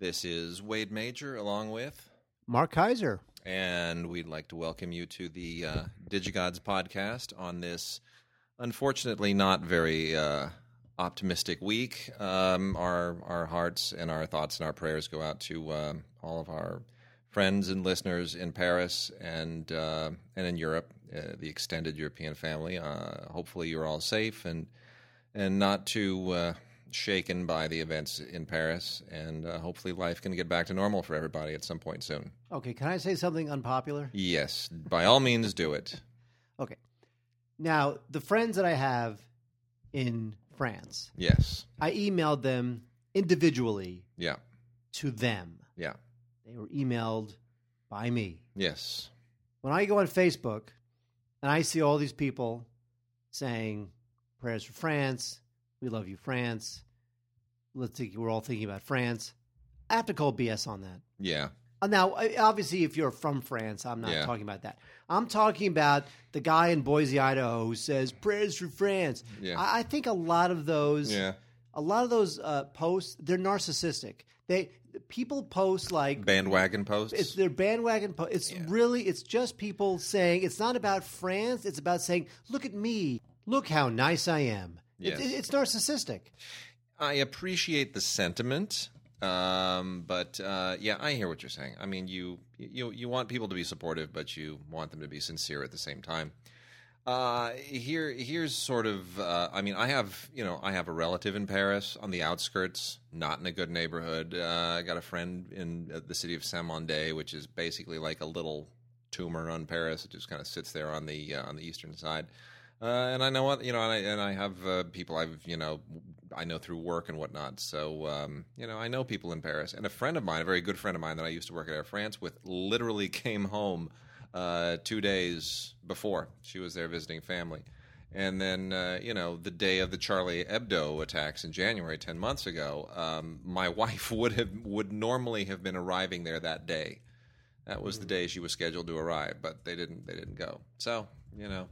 This is Wade Major along with, Mark Kaiser. and we'd like to welcome you to the uh, DigiGods podcast on this unfortunately not very uh, optimistic week. Um, our our hearts and our thoughts and our prayers go out to um all of our friends and listeners in Paris and uh, and in Europe, uh, the extended European family. Uh, hopefully, you're all safe and and not too uh, shaken by the events in Paris, and uh, hopefully, life can get back to normal for everybody at some point soon. Okay, can I say something unpopular? Yes, by all means, do it. Okay. Now, the friends that I have in France, Yes, I emailed them individually yeah, to them. yeah, They were emailed by me. yes, When I go on Facebook and I see all these people saying prayers for France, we love you, France. Let's think we're all thinking about France. I have to call BS on that. yeah, Uh, Now, obviously, if you're from France, I'm not Yeah. talking about that. I'm talking about the guy in Boise, Idaho, who says prayers for France. Yeah. I, I think a lot of those, yeah. a lot of those uh, posts, they're narcissistic. They people post like Bandwagon posts. it's their bandwagon. Po- it's really, it's just people saying it's not about France. It's about saying, look at me, look how nice I am. Yes. it- it's narcissistic. I appreciate the sentiment, um, but uh, yeah, I hear what you're saying. I mean, you you you want people to be supportive, but you want them to be sincere at the same time. Uh, here here's sort of. Uh, I mean, I have you know I have a relative in Paris on the outskirts, not in a good neighborhood. Uh, I got a friend in uh, the city of Saint-Mandé, which is basically like a little tumor on Paris. It just kind of sits there on the uh, on the eastern side. Uh, and I know what you know, and I, and I have uh, people I've you know I know through work and whatnot. So um, you know, I know people in Paris, and a friend of mine, a very good friend of mine that I used to work at Air France with, literally came home uh, two days before she was there visiting family. And then, uh, you know, the day of the Charlie Hebdo attacks in January, ten months ago, um, my wife would have would normally have been arriving there that day. That was the day she was scheduled to arrive, but they didn't. They didn't go. So, you know,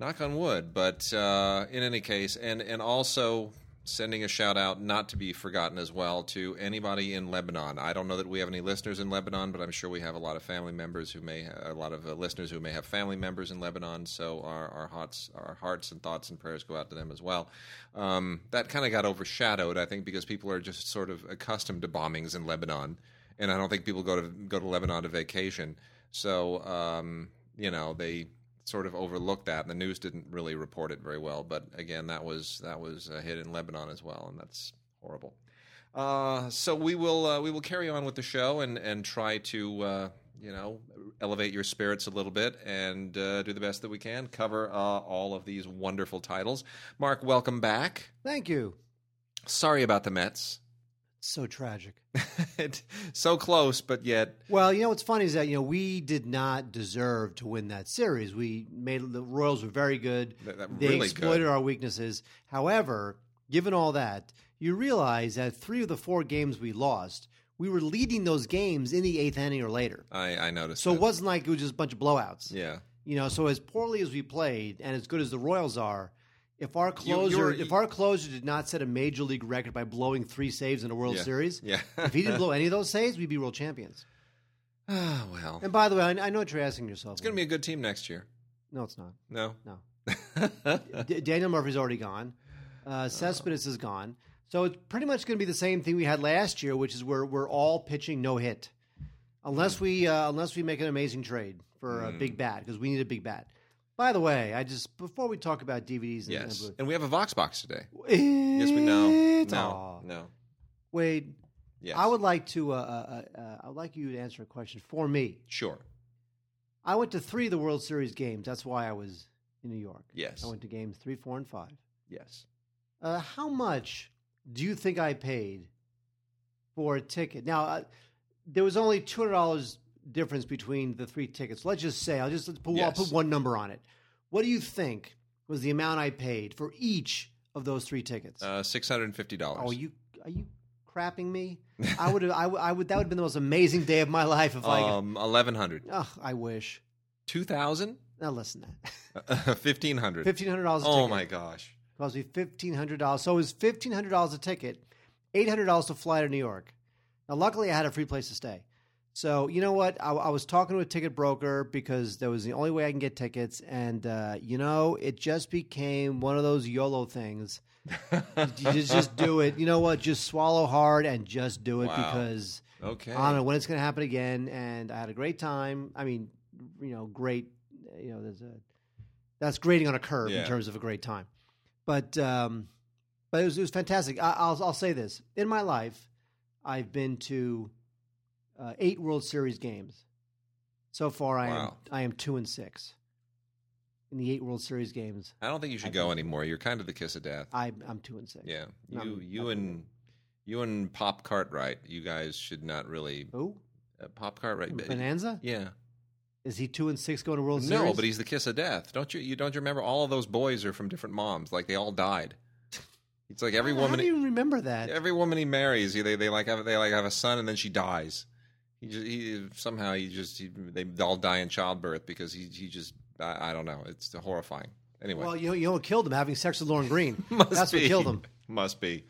knock on wood. But uh, in any case, and and also sending a shout out, not to be forgotten as well, to anybody in Lebanon. I don't know that we have any listeners in Lebanon, but I'm sure we have a lot of family members who may, a lot of uh, listeners who may have family members in Lebanon. So our our hearts, our hearts and thoughts and prayers go out to them as well. Um, that kind of got overshadowed, I think, because people are just sort of accustomed to bombings in Lebanon, and I don't think people go to go to Lebanon to vacation. So um, you know they sort of overlooked that, and the news didn't really report it very well. But again, that was that was a hit in Lebanon as well, and that's horrible. Uh, so we will uh, we will carry on with the show and and try to uh, you know elevate your spirits a little bit and uh, do the best that we can. Cover uh, all of these wonderful titles. Mark, welcome back. Thank you. Sorry about the Mets. So tragic. So close, but yet Well, you know what's funny is that you know we did not deserve to win that series. We made the Royals were very good. Th- that- they really exploited good. our weaknesses. However, given all that, you realize that three of the four games we lost, we were leading those games in the eighth inning or later. I, I noticed. So it wasn't like it was just a bunch of blowouts. yeah. You know, so as poorly as we played and as good as the Royals are, if our closer you're- if our closer did not set a major league record by blowing three saves in a World Yeah. Series, Yeah. if he didn't blow any of those saves, we'd be world champions. Ah, well, And by the way, I, I know what you're asking yourself. it's going to be a good team next year. no, it's not. No. No, D- Daniel Murphy's already gone. Uh, Cespedes is gone. So it's pretty much going to be the same thing we had last year, which is where we're all pitching no hit, unless we uh, unless we make an amazing trade for a big bat because we need a big bat. By the way, I just before we talk about DVDs and, Yes. and we have a Vox box today. yes, we know. No. No. Wade, Yes. I would like to. Uh, uh, uh, I would like you to answer a question for me. Sure. I went to three of the World Series games. That's why I was in New York. Yes. I went to games three, four, and five. Yes. Uh, how much do you think I paid for a ticket? Now, uh, there was only two hundred dollars difference between the three tickets. Let's just say I'll just let's put, I'll put one number on it. What do you think was the amount I paid for each of those three tickets? Uh, six hundred and fifty dollars. oh, you are you crapping me? I would. I, would- I would. That would have been the most amazing day of my life if I. Um, eleven hundred. Ugh, I wish. Two thousand. Now listen, to that Fifteen hundred. fifteen hundred dollars. Oh my gosh. cost me fifteen hundred dollars. So it was fifteen hundred dollars a ticket, eight hundred dollars to fly to New York. Now, luckily, I had a free place to stay. So you know what? I, I was talking to a ticket broker because that was the only way I can get tickets, and uh, you know, it just became one of those YOLO things. just, just do it. You know what? Just swallow hard and just do it Wow. because Okay. I don't know when it's going to happen again. And I had a great time. I mean, you know, great. You know, there's a that's grading on a curve Yeah. in terms of a great time. But um, but it was it was fantastic. I, I'll I'll say this: in my life, I've been to uh, eight World Series games. So far, I am I am two and six in the eight World Series games. I don't think you should go anymore. You're kind of the kiss of death. I I'm two and six. Yeah. You I'm- you I'm- and you and Pop Cartwright, you guys should not really Who? uh, Pop Cartwright. Bonanza? Yeah. Is he two and six going to World No, Series? No, but he's the kiss of death. Don't you? You don't you remember all of those boys are from different moms? Like they all died. It's like every woman. How do you remember that? Every woman he marries, they they like have they like have a son and then she dies. He just he somehow he just he, they all die in childbirth because he he just I, I don't know. It's horrifying. Anyway, Well, you know, you know what killed him? Having sex with Lorne Greene. That's be. what killed him. Must be.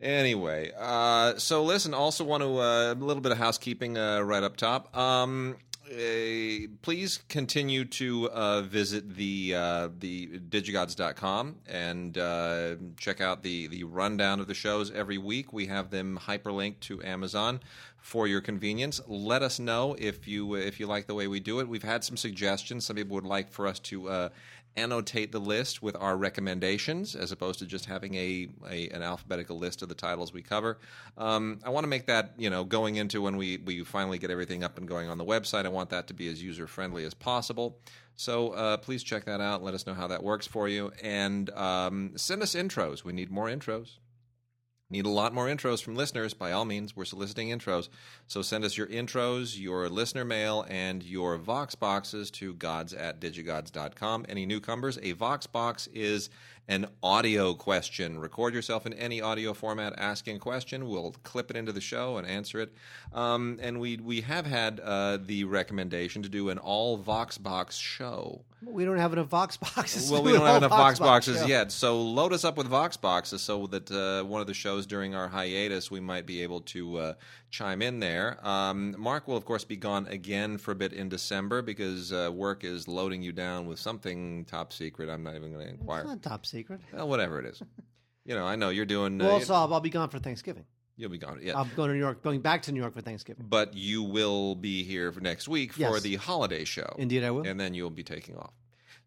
Anyway, uh, so listen. Also, want to uh, a little bit of housekeeping uh, right up top. Um, uh, please continue to uh, visit the uh, the digigods.com and uh, check out the the rundown of the shows every week. We have them hyperlinked to Amazon for your convenience. Let us know if you if you like the way we do it. We've had some suggestions. Some people would like for us to uh, annotate the list with our recommendations as opposed to just having a, a an alphabetical list of the titles we cover. Um, I want to make that you know going into when we we finally get everything up and going on the website. I want that to be as user friendly as possible. So uh, please check that out. Let us know how that works for you, and um, send us intros. We need more intros. Need a lot more intros from listeners. By all means, we're soliciting intros. So send us your intros, your listener mail, and your Vox boxes to gods at digigods.com. Any newcomers, a Vox box is an audio question. Record yourself in any audio format asking a question. We'll clip it into the show and answer it. Um, and we, we have had uh, the recommendation to do an all Voxbox show. We don't have enough Vox boxes. Well, we do don't have enough Vox box boxes show. yet. So load us up with Vox boxes so that uh, one of the shows during our hiatus we might be able to uh, chime in there. Um, Mark will, of course, be gone again for a bit in December because uh, work is loading you down with something top secret. I'm not even going to It's inquire. not top secret. Well, whatever it is. You know, I know you're doing. Uh, Well, also, I'll, I'll be gone for Thanksgiving. you'll be gone. Yeah. I'm going to New York, going back to New York for Thanksgiving. but you will be here for next week for Yes. the holiday show. Indeed, I will. and then you'll be taking off.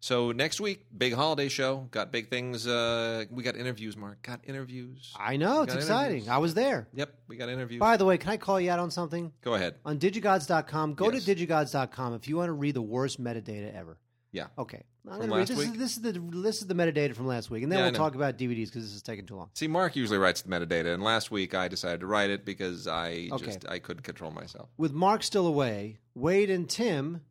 So next week, big holiday show. Got big things. Uh, we got interviews, Mark. Got interviews. I know it's Got exciting. interviews. I was there. Yep, we got interviews. By the way, can I call you out on something? Go ahead. On digigods.com, go Yes. to digigods.com if you want to read the worst metadata ever. Yeah. Okay. I'm From gonna read- last this, is, this is the this is the metadata from last week, and then Yeah, I we'll know. talk about DVDs because this is taking too long. See, Mark usually writes the metadata, and last week I decided to write it because I Okay. just I couldn't control myself. With Mark still away, Wade and Tim,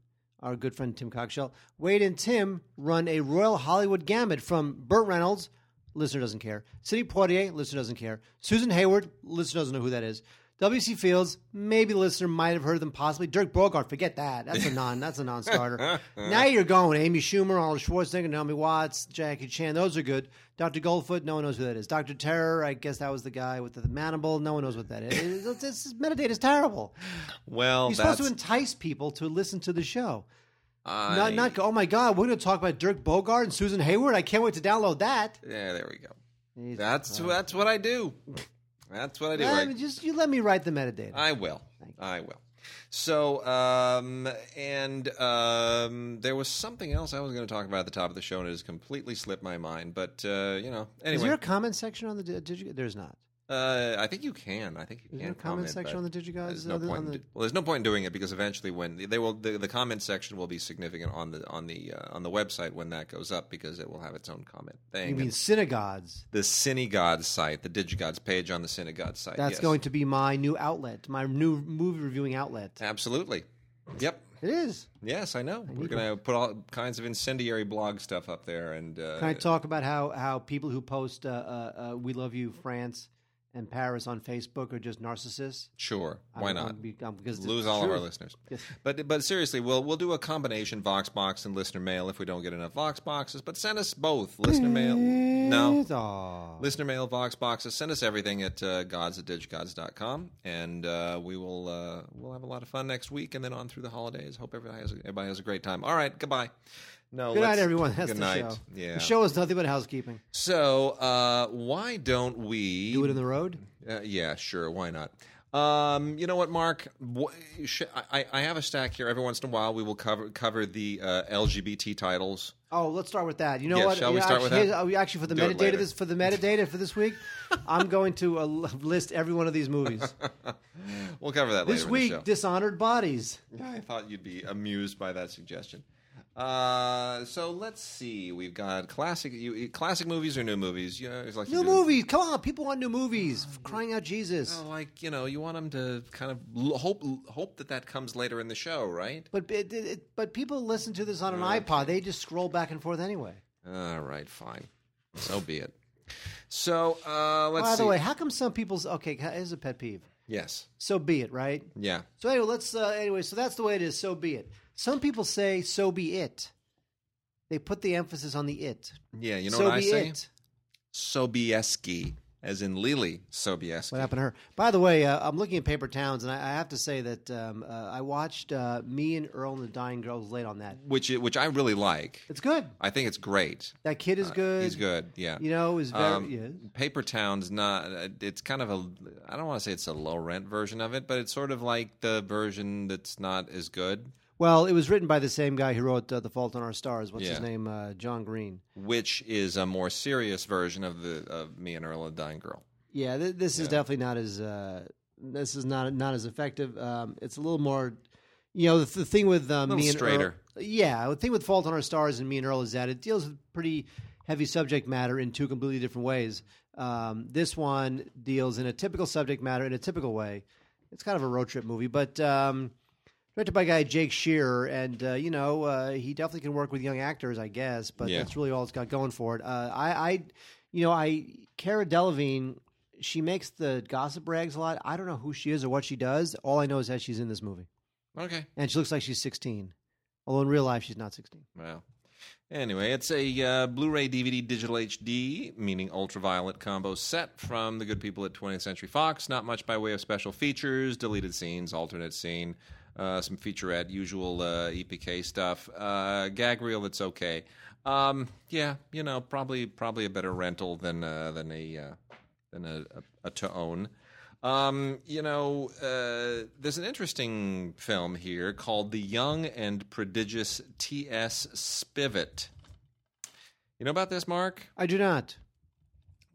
our good friend Tim Cockshell, Wade and Tim run a Royal Hollywood gamut from Burt Reynolds, listener doesn't care, Sidney Poitier, listener doesn't care, Susan Hayward, listener doesn't know who that is, W.C. Fields, maybe the listener might have heard them possibly. Dirk Bogarde, forget that. That's a non. that's a non-starter. now you're going. Amy Schumer, Arnold Schwarzenegger, Naomi Watts, Jackie Chan. Those are good. Dr. Goldfoot, no one knows who that is. Dr. Terror, I guess that was the guy with the mandible. No one knows what that is. It's, it's, metadata is terrible. Well, You're supposed to entice people to listen to the show. I, Not, not oh my God, we're going to talk about Dirk Bogarde and Susan Hayward. I can't wait to download that. Yeah, there we go. Jesus That's that's what I do. That's what I do. I- I just you let me write the metadata. I will. I will. So, um, and um, there was something else I was going to talk about at the top of the show, and it has completely slipped my mind. But uh, you know, Is there a comment section on the di- digi? There's not. Uh, I think you can. I think you can comment section on the DigiGuys? There's no other- point. on in the- do- well, there's no point in doing it because eventually, when they will, the, the comment section will be significant on the on the uh, on the website when that goes up because it will have its own comment thing. You mean And synagogues? the Cinegods site, the DigiGods page on the Cinegods site. That's yes. going to be my new outlet, my new movie reviewing outlet. absolutely. Yep. It is. Yes, I know. We're going to put all kinds of incendiary blog stuff up there, and uh, Can I talk about how, how people who post uh, uh, uh, "We love you, France" and Paris on Facebook are just narcissists. Sure, I why don't not? Be, because Lose all of our listeners. Yes. But but seriously, we'll we'll do a combination Voxbox and listener mail if we don't get enough Vox boxes. But send us both listener mail. No, Aw. listener mail, Vox boxes. Send us everything at uh, gods at digigods.com. and uh, we will uh, we'll have a lot of fun next week and then on through the holidays. Hope everybody has a, everybody has a great time. All right, goodbye. No, Good night, everyone. That's good the night. show. Yeah. The show is nothing but housekeeping. So uh, why don't we Do it in the road. uh, yeah, sure. Why not? Um, you know what, Mark? Wh- sh- I, I have a stack here. Every once in a while, we will cover cover the uh, LGBT titles. Oh, let's start with that. You know Yes, what? shall we Yeah, start with actually, that? here's- actually, for the Do it metadata later. this for the metadata for this week, I'm going to uh, list every one of these movies. We'll cover that this later in week, the show. dishonored bodies. Yeah, I thought you'd be amused by that suggestion. Uh, so let's see. We've got classic, you, classic movies or new movies. You know, it's like New movies. Come on, people want new movies. For crying out, Jesus! Like you know, you want them to kind of l- hope hope that that comes later in the show, right? But it, it, it- but people listen to this on an iPod. They just scroll back and forth anyway. All right, fine. So be it. So uh, let's By see. the way, how come some people's okay? Is a pet peeve. yes, So be it, right? yeah. So anyway, let's uh, anyway. So that's the way it is. So be it. Some people say, "So be it." They put the emphasis on the it. Yeah, you know so what I be say? it. Sobieski, as in Leelee Sobieski. What happened to her? By the way, uh, I'm looking at Paper Towns, and I, I have to say that um, uh, I watched uh, Me and Earl and the Dying Girl was late on that. Which which I really like. It's good. I think it's great. That kid is good. Uh, He's good. Yeah. You know, is very Um, yeah. Paper Town's not. uh, It's kind of a. I don't want to say it's a low rent version of it, but it's sort of like the version that's not as good, Well, it was written by the same guy who wrote uh, The Fault in Our Stars. What's his name? Uh, John Green. which is a more serious version of the of Me and Earl and the Dying Girl. Yeah, th- this is definitely not as uh, this is not not as effective. Um, it's a little more, you know, the, the thing with uh, little me and straighter. Earl, yeah, the thing with Fault in Our Stars and Me and Earl is that it deals with pretty heavy subject matter in two completely different ways. Um, this one deals in a typical subject matter in a typical way. It's kind of a road trip movie, but um, directed by a guy Jake Schreier, and uh, you know uh, he definitely can work with young actors, I guess. But Yeah. that's really all it's got going for it. Uh, I, I, you know, I Cara Delevingne, she makes the gossip rags a lot. I don't know who she is or what she does. All I know is that she's in this movie, Okay. and she looks like she's 16. Although in real life she's not 16. Well, anyway, it's a uh, Blu-ray DVD digital HD, meaning ultraviolet combo set from the good people at 20th Century Fox. Not much by way of special features, deleted scenes, alternate scene, uh, some featurette, usual uh, EPK stuff, uh, gag reel it's okay. Um, yeah, you know, probably probably a better rental than uh, than a uh, than a, a, a to own. Um, you know, uh, there's an interesting film here called The Young and Prodigious T.S. Spivet. You know about this, Mark? I do not.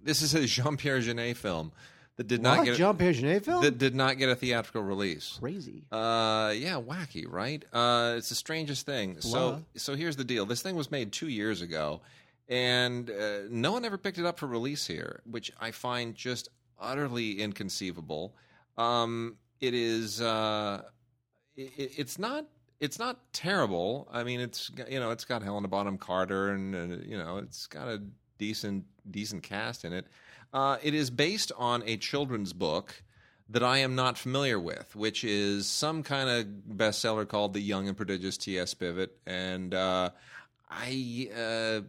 This is a Jean Pierre Jeunet film that did not get Jean Pierre Jeunet film? that did not get a theatrical release. Crazy. Uh, yeah, wacky, right? Uh, it's the strangest thing. So, Blah. so here's the deal. This thing was made two years ago, and uh, no one ever picked it up for release here, which I find just utterly inconceivable. Um, it is. Uh, it, it's not. It's not terrible. I mean, it's you know, it's got Helena Bonham Carter, and uh, you know, it's got a decent decent cast in it. Uh, it is based on a children's book that I am not familiar with, which is some kind of bestseller called "The Young and Prodigious T.S. Spivet," and uh, I, uh,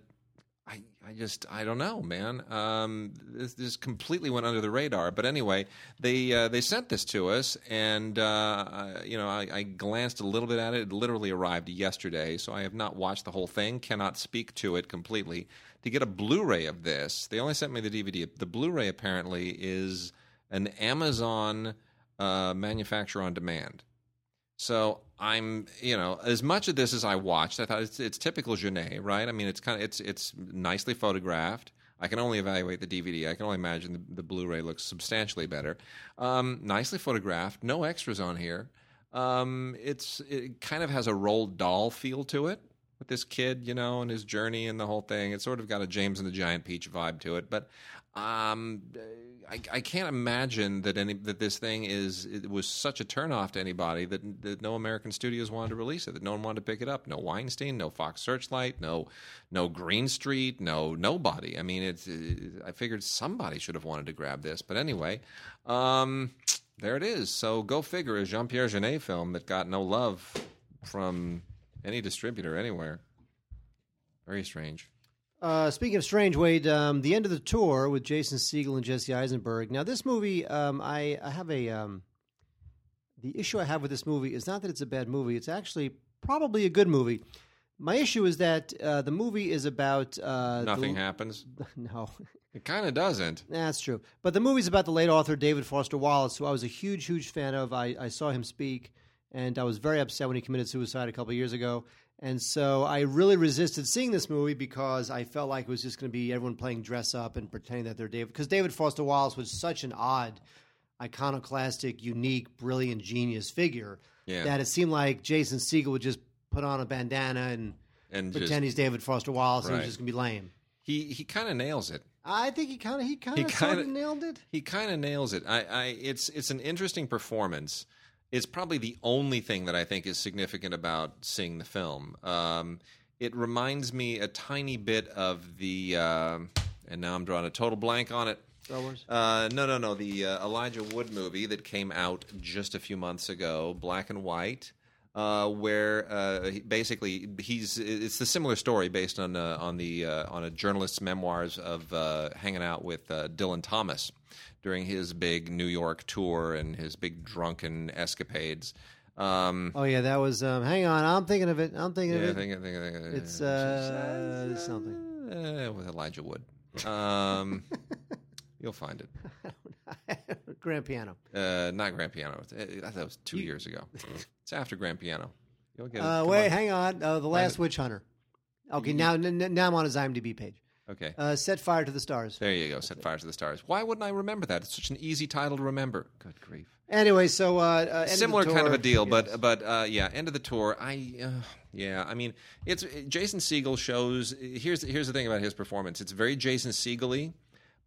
I, I just, I don't know, man. Um, this, this completely went under the radar. But anyway, they uh, they sent this to us, and uh, you know, I, I glanced a little bit at it. It literally arrived yesterday, so I have not watched the whole thing. Cannot speak to it completely. To get a Blu-ray of this, they only sent me the DVD. The Blu-ray apparently is an Amazon uh, manufacturer on demand. So I'm, you know, as much of this as I watched, I thought it's, it's typical Jeunet, right? I mean, it's kind of it's it's nicely photographed. I can only evaluate the DVD. I can only imagine the, the Blu-ray looks substantially better. Um, nicely photographed, no extras on here. Um, it's it kind of has a Roald Dahl feel to it. With this kid, you know, and his journey and the whole thing. It's sort of got a James and the Giant Peach vibe to it, but um, I, I can't imagine that any that this thing is it was such a turnoff to anybody that that no American studios wanted to release it, that no one wanted to pick it up. No Weinstein, no Fox Searchlight, no no Green Street, no nobody. I mean, it's I figured somebody should have wanted to grab this, but anyway, um, there it is. So go figure, a Jean Pierre Jeunet film that got no love from any distributor anywhere. Very strange. Uh, speaking of strange, Wade, um, the end of the tour with Jason Segel and Jesse Eisenberg. Now, this movie, um, I, I have a um, the issue I have with this movie is not that it's a bad movie; it's actually probably a good movie. My issue is that uh, the movie is about uh, Nothing the, happens. No, It kind of doesn't. that's true. But the movie's about the late author David Foster Wallace, who I was a huge, huge fan of. I, I saw him speak, and I was very upset when he committed suicide a couple of years ago. And so I really resisted seeing this movie because I felt like it was just going to be everyone playing dress up and pretending that they're David. Because David Foster Wallace was such an odd, iconoclastic, unique, brilliant, genius figure Yeah. that it seemed like Jason Segel would just put on a bandana and, And pretend just, he's David Foster Wallace and he's just going to be lame. he he kind of nails it. I think he kind of he kind of nailed it. He kind of nails it. I, I it's it's an interesting performance. It's probably the only thing that I think is significant about seeing the film. Um, it reminds me a tiny bit of the, uh, and now I'm drawing a total blank on it. Star Wars. Uh, no, no, no. The uh, Elijah Wood movie that came out just a few months ago, black and white, uh, where uh, basically he's it's the similar story based on uh, on the uh, on a journalist's memoirs of uh, hanging out with uh, Dylan Thomas during his big New York tour and his big drunken escapades. Um, Oh yeah, that was. Um, hang on, I'm thinking of it. I'm thinking yeah, of it. think, think, think It's uh, something. uh, with Elijah Wood. Um, you'll find it. Grand piano. Uh, not Grand Piano. Uh, I thought it was two years ago. It's after Grand Piano. You'll get. Uh, wait, on. hang on. Uh, the Last. Witch Hunter. Okay, now n- n- now I'm on his IMDb page. Okay. Uh, Set fire to the stars. there you go. Set fire to the stars. Why wouldn't I remember that? It's such an easy title to remember. Good grief. Anyway, so uh, uh, end of the Similar kind of a deal, Yes. but but uh, yeah, end of the tour. I uh, yeah, I mean, it's Jason Segel shows. Here's here's the thing about his performance. It's very Jason Segel-y,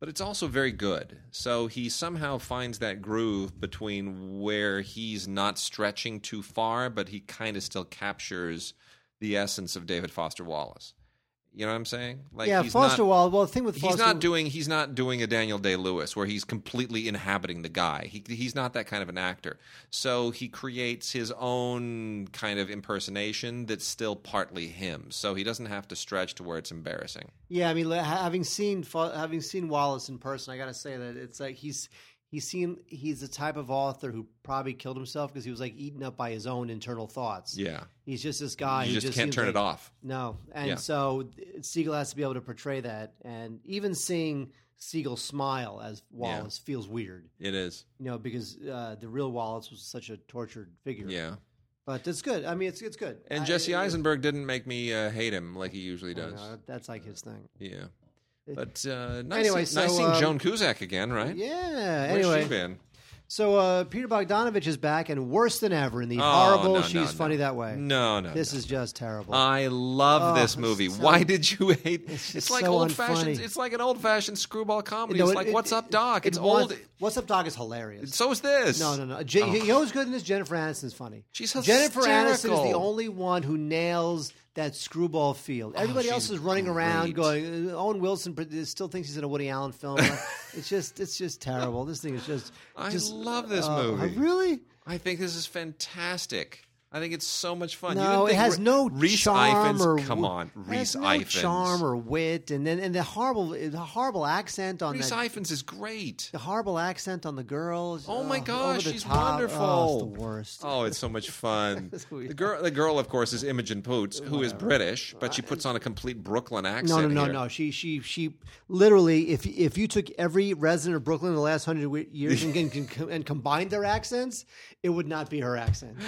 but it's also very good. So he somehow finds that groove between where he's not stretching too far, but he kind of still captures the essence of David Foster Wallace. You know what I'm saying? Like yeah, he's Foster not, Wallace. Well, the thing with He's not doing. He's not doing a Daniel Day Lewis where he's completely inhabiting the guy. He, he's not that kind of an actor. So he creates his own kind of impersonation that's still partly him. So he doesn't have to stretch to where it's embarrassing. Yeah, I mean, having seen having seen Wallace in person, I got to say that it's like he's he seemed he's the type of author who probably killed himself because he was like eaten up by his own internal thoughts. Yeah, He's just this guy. you who just, can't turn like- it off. No, and Yeah. so Segel has to be able to portray that, and even seeing Segel smile as Wallace feels weird, It is. you know, because uh, the real Wallace was such a tortured figure. Yeah. but it's good. I mean, it's it's good. And I- Jesse Eisenberg didn't make me uh, hate him like he usually does. know, that's like his thing. Yeah. But uh, nice, Anyway, see- nice seeing um, Joan Cusack again, right? Yeah. Where's anyway, she been? so uh, Peter Bogdanovich is back, and worse than ever in the Oh, horrible. no, She's no, funny that way. No, no. This no. is just terrible. I love Oh, this movie. so- Why did you hate? It's It's, like so old fashioned. It's like an old fashioned screwball comedy. No, it's like it- What's Up, Doc? It's it old. What's Up, Doc is hilarious. So is this. No, no, no. J- You know who's good in this? Jennifer Aniston's funny. She's hysterical. Jennifer Aniston is the only one who nails that screwball feel. Everybody she's else is running around going. uh, Owen Wilson still thinks he's in a Woody Allen film. it's just, it's just terrible. This thing is just. I just, love this uh, movie. Really? I think this is fantastic. I think it's so much fun. No, it has Re- no Rhys charm Ifans. or Come on, Rhys has no Ifans. charm or wit, and then and the horrible, the horrible accent on Rhys that. Ifans is great. The horrible accent on the girls. Oh my over gosh, she's top. wonderful. Oh, it's the worst. Oh, it's so much fun. The girl, the girl, of course, is Imogen Poots, who is British, but she puts on a complete Brooklyn accent. No, no, no, here. no. She, she, she. Literally, if if you took every resident of Brooklyn in the last hundred years and, and, and combined their accents, it would not be her accent.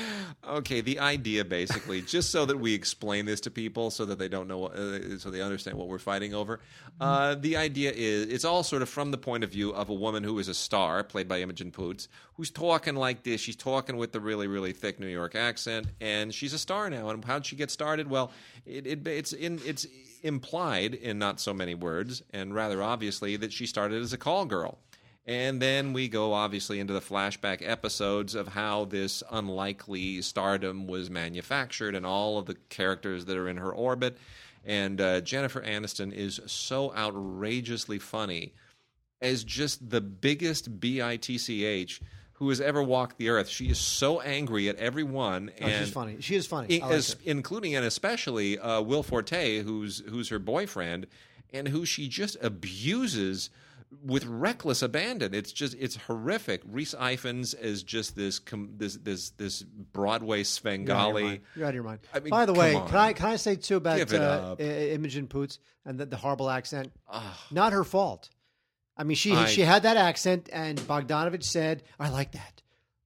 Okay, Okay, the idea basically, just so that we explain this to people, so that they don't know, uh, so they understand what we're fighting over. Uh, the idea is it's all sort of from the point of view of a woman who is a star, played by Imogen Poots, who's talking like this. She's talking with the really, really thick New York accent, and she's a star now. And how'd she get started? Well, it, it, it's in it's implied in not so many words, and rather obviously that she started as a call girl. And then we go obviously into the flashback episodes of how this unlikely stardom was manufactured and all of the characters that are in her orbit. And uh, Jennifer Aniston is so outrageously funny as just the biggest bitch who has ever walked the earth. She is so angry at everyone, Oh, and she's funny. She is funny. in- like as- including and especially uh, Will Forte, who's who's her boyfriend, and who she just abuses with reckless abandon. It's just it's horrific. Rhys Ifans is just this com- this this this Broadway You're out of your mind. You're out of your mind. I mean, By the way, on. can I can I say too about uh, Imogen Poots and the, the horrible accent? Ah. Not her fault. I mean, she I- she had that accent, and Bogdanovich said, "I like that.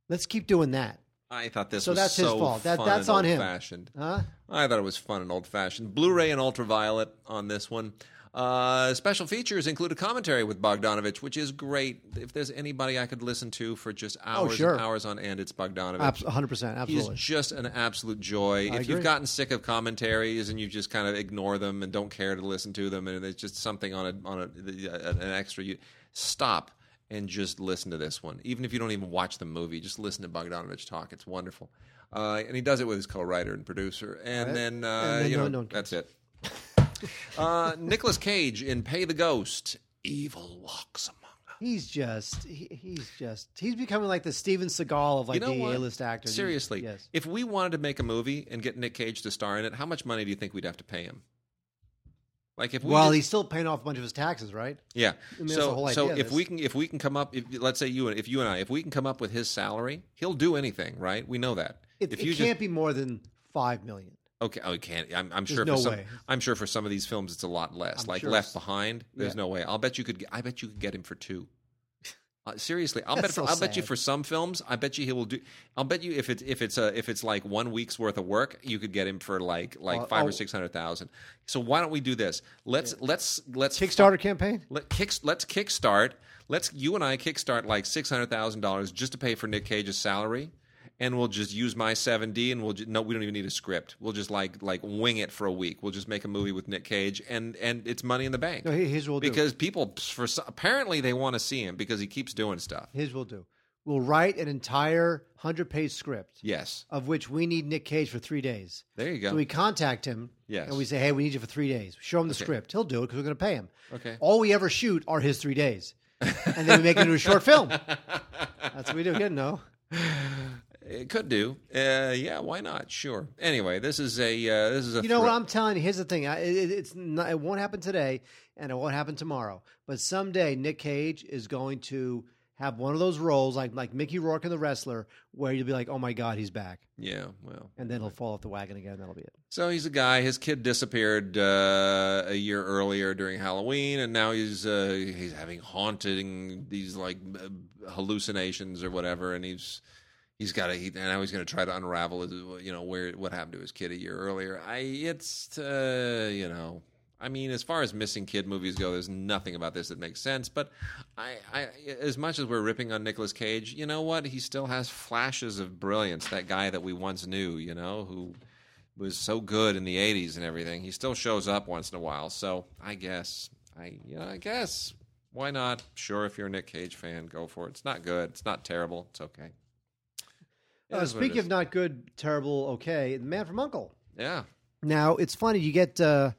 Let's keep doing that." I thought this So was that's his fault. That- that's on him. old-fashioned. Huh? I thought it was fun and old fashioned. Blu ray and ultraviolet on this one. Uh, special features include a commentary with Bogdanovich, which is great. If there's anybody I could listen to for just hours Oh, sure. and hours on end, it's Bogdanovich. Abs- 100%. Absolutely. He's just an absolute joy. if you've gotten sick of commentaries and you just kind of ignore them and don't care to listen to them, and it's just something on a on a, an extra, you stop and just listen to this one. Even if you don't even watch the movie, just listen to Bogdanovich talk. It's wonderful, uh, and he does it with his co-writer and producer. And Right. then, uh, And then you no- know no that's it. uh, Nicolas Cage in Pay the Ghost. Evil walks among us. He's just he, he's just he's becoming like the Steven Seagal of like You know the what? A-list actors. Seriously, yes. if we wanted to make a movie and get Nick Cage to star in it, how much money do you think we'd have to pay him? Like if we Well, did- he's still paying off a bunch of his taxes, right? yeah. mean, that's so so if we can if we can come up if let's say you and if you and I if we can come up with his salary, he'll do anything, right? We know that. It, if it you can't be more than five million. Okay, oh, you can't. I'm, I'm sure. no for some, way. I'm sure for some of these films, it's a lot less. I'm like sure Left Behind, there's Yeah. no way. I'll bet you could. get- I bet you could get him for two. Uh, seriously, I'll bet. For, so I'll bet you for some films, I bet you he will do. I'll bet you if it's if it's a if it's like one week's worth of work, you could get him for like like Uh, five oh. or six hundred thousand. So why don't we do this? Let's let's let's Kickstarter campaign. let kick, let's kickstart. Let's you and I kickstart like six hundred thousand dollars just to pay for Nick Cage's salary, and we'll just use my seven D, and we'll just, no, we don't even need a script. We'll just like like wing it for a week. We'll just make a movie with Nick Cage, and and it's money in the bank No, what we'll do. because people for apparently they want to see him because he keeps doing stuff. What we'll do. We'll write an entire hundred page script Yes, of which we need Nick Cage for three days. there you go. So we contact him. Yes. And we say, hey, we need you for three days. Show him the script. He'll do it because we're going to pay him. Okay. All we ever shoot are his three days. and then we make it into a short film. That's what we do. You know. It could do. Uh, yeah, why not? Sure. Anyway, this is a uh, this is a You know what I'm telling you? Here's the thing. I, it, it's not, it won't happen today, and it won't happen tomorrow. But someday, Nick Cage is going to have one of those roles, like like Mickey Rourke in The Wrestler, where you'll be like, "Oh my God, he's back," Yeah, well, and then he'll fall off the wagon again. That'll be it. So he's a guy. His kid disappeared uh, a year earlier during Halloween, and now he's uh, he's having haunting these like hallucinations or whatever, and he's he's got to he, and now he's going to try to unravel his, you know where what happened to his kid a year earlier. I it's uh, you know. I mean, as far as missing kid movies go, there's nothing about this that makes sense. But I, I, as much as we're ripping on Nicolas Cage, you know what? He still has flashes of brilliance. That guy that we once knew, you know, who was so good in the 80s and everything. He still shows up once in a while. So I guess, I you know, I guess why not? Sure, if you're a Nick Cage fan, go for it. It's not good. It's not terrible. It's okay. Uh, is what it speaking of not good, terrible, okay, The Man from Uncle. yeah, Now it's funny. You get uh,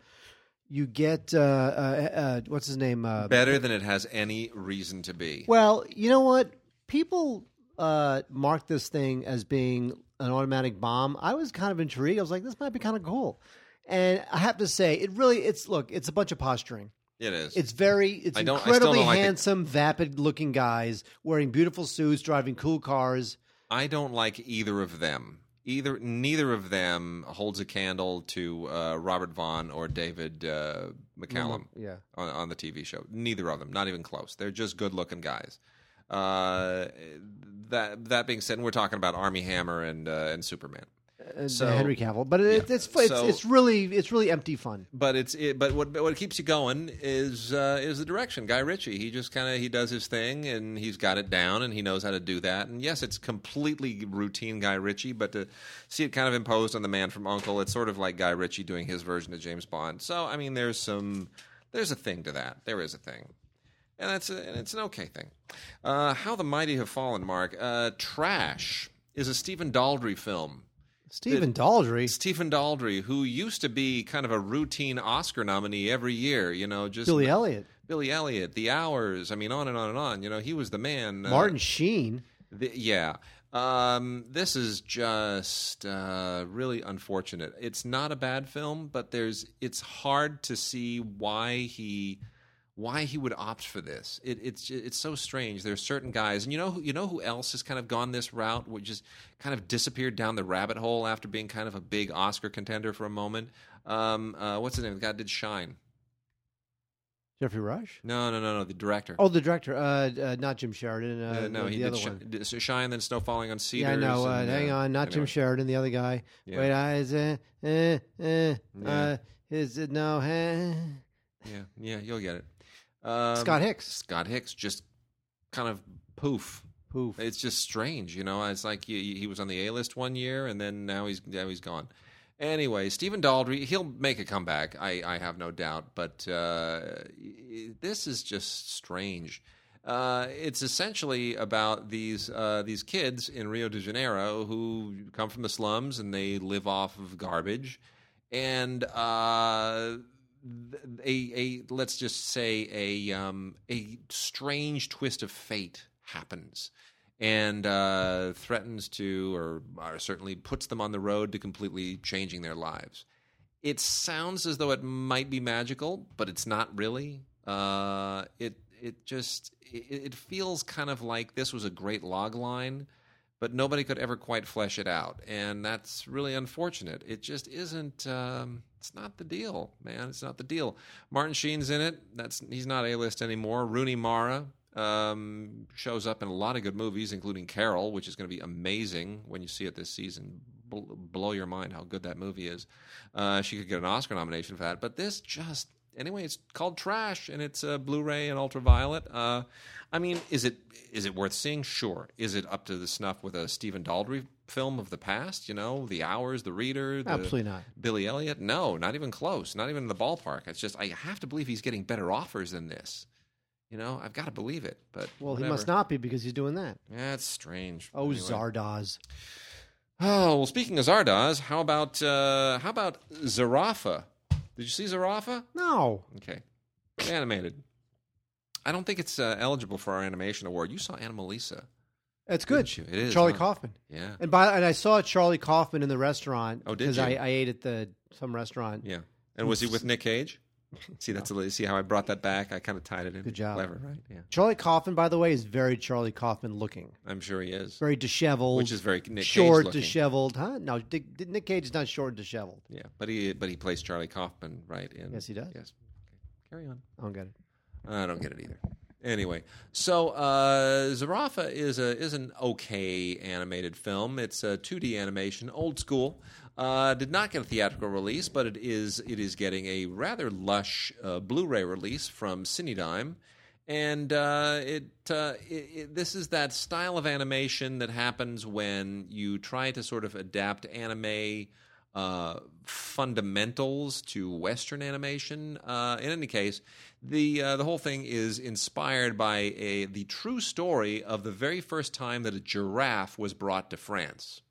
you get uh, uh, uh, what's his name? Uh, better than it has any reason to be. Well, you know what? People uh, mark this thing as being an automatic bomb. I was kind of intrigued. I was like, this might be kind of cool. And I have to say, it really, it's look, it's a bunch of posturing. It is. It's very, it's I don't- I still incredibly handsome, vapid-looking guys wearing beautiful suits, driving cool cars. I don't like either of them. Either neither of them holds a candle to uh, Robert Vaughn or David uh, McCallum Yeah. on, on the TV show. Neither of them, not even close. They're just good-looking guys. Uh, that that being said, we're talking about Armie Hammer and uh, and Superman. Uh, So- Henry Cavill, but it, yeah. it's, it's So- it's really it's really empty fun. but it's it, but what what keeps you going is uh, is the direction. Guy Ritchie, he just kind of he does his thing and he's got it down and he knows how to do that. And yes, it's completely routine Guy Ritchie, but to see it kind of imposed on the Man from Uncle, it's sort of like Guy Ritchie doing his version of James Bond. So I mean, there's some there's a thing to that. There is a thing. And that's a, and it's an okay thing. Uh, How the Mighty Have Fallen, Mark. Uh, Trash is a Stephen Daldry film. Stephen Daldry, Stephen Daldry, who used to be kind of a routine Oscar nominee every year, you know, just Billy Elliot, Billy Elliot, The Hours, I mean, on and on and on. You know, he was the man. Uh, Martin Sheen. the, yeah. Um, this is just uh, really unfortunate. It's not a bad film, but there's it's hard to see why he why he would opt for this. It, it's it's so strange. There are certain guys, and you know who- you know who else has kind of gone this route, which just kind of disappeared down the rabbit hole after being kind of a big Oscar contender for a moment. Um, uh, what's his name? The guy did Shine. Geoffrey Rush. No, no, no, no. The director. Oh, the director, uh, uh, not Jim Sheridan. Uh, Uh, no, he did, other Shi- one. Shine, then Snow Falling on Cedars. Yeah, I know. Uh, and, hang on, not Jim. Sheridan, the other guy. Yeah. Wait, I is uh, uh, uh, Yeah. is it no? Yeah, yeah, you'll get it. Um, Scott Hicks. Scott Hicks just kind of poof. Poof. It's just strange, you know. It's like he, he was on the A list one year, and then now he's now he's gone. Anyway, Stephen Daldry, he'll make a comeback. I, I have no doubt. But uh, this is just strange. Uh, it's essentially about these uh, these kids in Rio de Janeiro who come from the slums and they live off of garbage, and uh, a a let's just say a um, a strange twist of fate happens and uh, threatens to or, or certainly puts them on the road to completely changing their lives. It sounds as though it might be magical, but it's not really. Uh, it it just it, it feels kind of like this was a great log line, but nobody could ever quite flesh it out, and that's really unfortunate. It just isn't. Um, it's not the deal, man. It's not the deal. Martin Sheen's in it. That's he's not a list anymore. Rooney Mara um, shows up in a lot of good movies, including Carol, which is going to be amazing when you see it this season. Bl- blow your mind how good that movie is. Uh, she could get an Oscar nomination for that, but this just anyway. It's called Trash, and it's uh, Blu-ray and ultraviolet. Uh, I mean, is it is it worth seeing? Sure. Is it up to the snuff with a Stephen Daldry film of the past? You know, The Hours, The Reader, the, Absolutely not. Billy Elliot? No, not even close. Not even in the ballpark. It's just I have to believe he's getting better offers than this. You know, I've got to believe it. But Well, he must not be because he's doing that. Yeah, it's strange. Oh, Anyway. Zardoz. Oh well, speaking of Zardoz, how about uh, how about Zarafa? Did you see Zarafa? No. Okay, animated. I don't think it's uh, eligible for our animation award. You saw Anomalisa. It's good. It is, Charlie huh? Kaufman. Yeah, And by and I saw Charlie Kaufman in the restaurant. Oh, did you? I, I ate at the some restaurant. yeah. And was he with Nick Cage? See, that's a, see how I brought that back. I kind of tied it in. Good job. Clever, right? Yeah, Charlie Kaufman, by the way, is very Charlie Kaufman looking. I'm sure he is. Very disheveled. Which is very Nick short, Cage disheveled. Huh? No, Dick, Nick Cage is not short disheveled. Yeah, but he but he plays Charlie Kaufman, right? In, Yes, he does. Yes. Okay. Carry on. I don't get it. I don't get it either. Anyway, so uh, Zarafa is a is an okay animated film. It's a 2D animation, old school. Uh, did not get a theatrical release, but it is it is getting a rather lush uh, Blu-ray release from Cinedigm, and uh, it, uh, it, it this is that style of animation that happens when you try to sort of adapt anime uh, fundamentals to Western animation. Uh, in any case, the the whole thing is inspired by a the true story of the very first time that a giraffe was brought to France.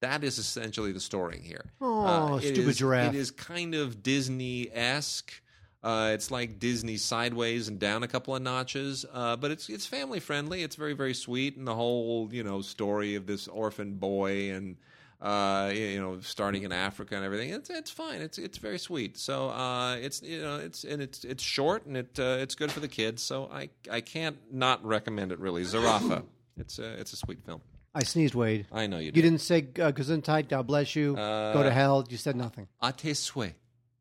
That is essentially the story here. Oh, it stupid is- giraffe. It is kind of Disney esque. Uh, it's like Disney sideways and down a couple of notches, uh, but it's it's family friendly. It's very very sweet, and the whole you know story of this orphan boy and uh, you know starting in Africa and everything. It's it's fine. It's it's very sweet. So uh, it's you know it's and it's it's short and it uh, it's good for the kids. So I I can't not recommend it really. Zarafa. It's a it's a sweet film. I sneezed, Wade. I know you You did. didn't say uh, Gesundheit, God bless you, Uh, go to hell. You said nothing. A tes souhaits.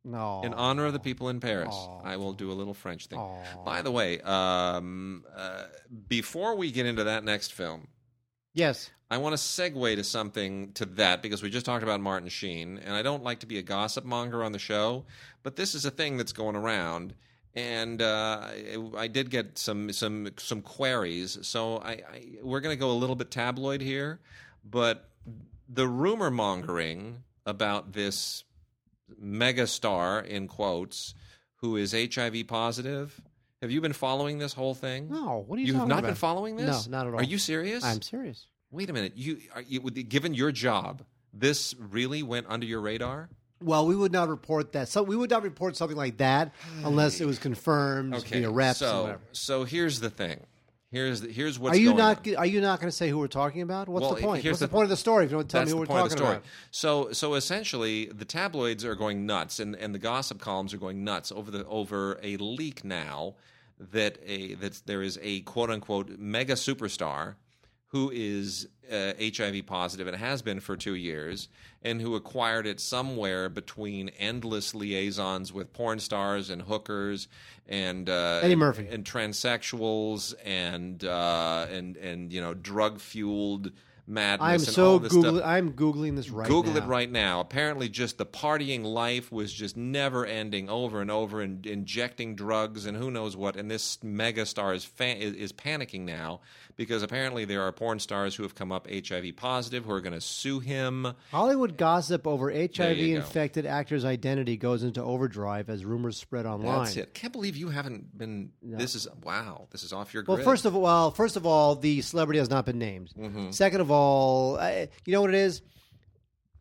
No. In honor of the people in Paris, Aw. I will do a little French thing. Aw. By the way, um, uh, before we get into that next film, Yes. I want to segue to something to that because we just talked about Martin Sheen, and I don't like to be a gossip monger on the show, but this is a thing that's going around, and uh, I, did get some some some queries, so I, I we're going to go a little bit tabloid here, but the rumor mongering about this megastar in quotes who is HIV positive. Have you been following this whole thing? No. What are you, You have talking not about? been following this? No, not at all. Are you serious? I'm serious. Wait a minute. You, are you given your job, this really went under your radar? Well, we would not report that. So we would not report something like that unless it was hmm. confirmed Okay. via reps so, whatever. so here's the thing. Here's the, here's what's Are you going not? on. Are you not going to say who we're talking about? What's Well, the point? What's the, the- point of the story if you don't tell me who we're talking story. about? So, so essentially, the tabloids are going nuts, and, and the gossip columns are going nuts over the over a leak now that a that there is a quote unquote mega superstar who is uh, HIV positive and has been for two years, and who acquired it somewhere between endless liaisons with porn stars and hookers and uh, Eddie Murphy. and transsexuals and uh, and and you know drug fueled madness. I'm and so all this stuff. googling. I'm googling this right now. Google now. it right now. Apparently, just the partying life was just never ending, over and over, and injecting drugs and who knows what. And this megastar is, fa- is is panicking now because apparently there are porn stars who have come up HIV positive who are going to sue him. Hollywood gossip over. HIV-infected actor's identity goes into overdrive as rumors spread online. That's it. Can't believe you haven't been. This is wow. This is off your Well, first of all, well, first of all, the celebrity has not been named. Mm-hmm. Second of all, I, you know what it is?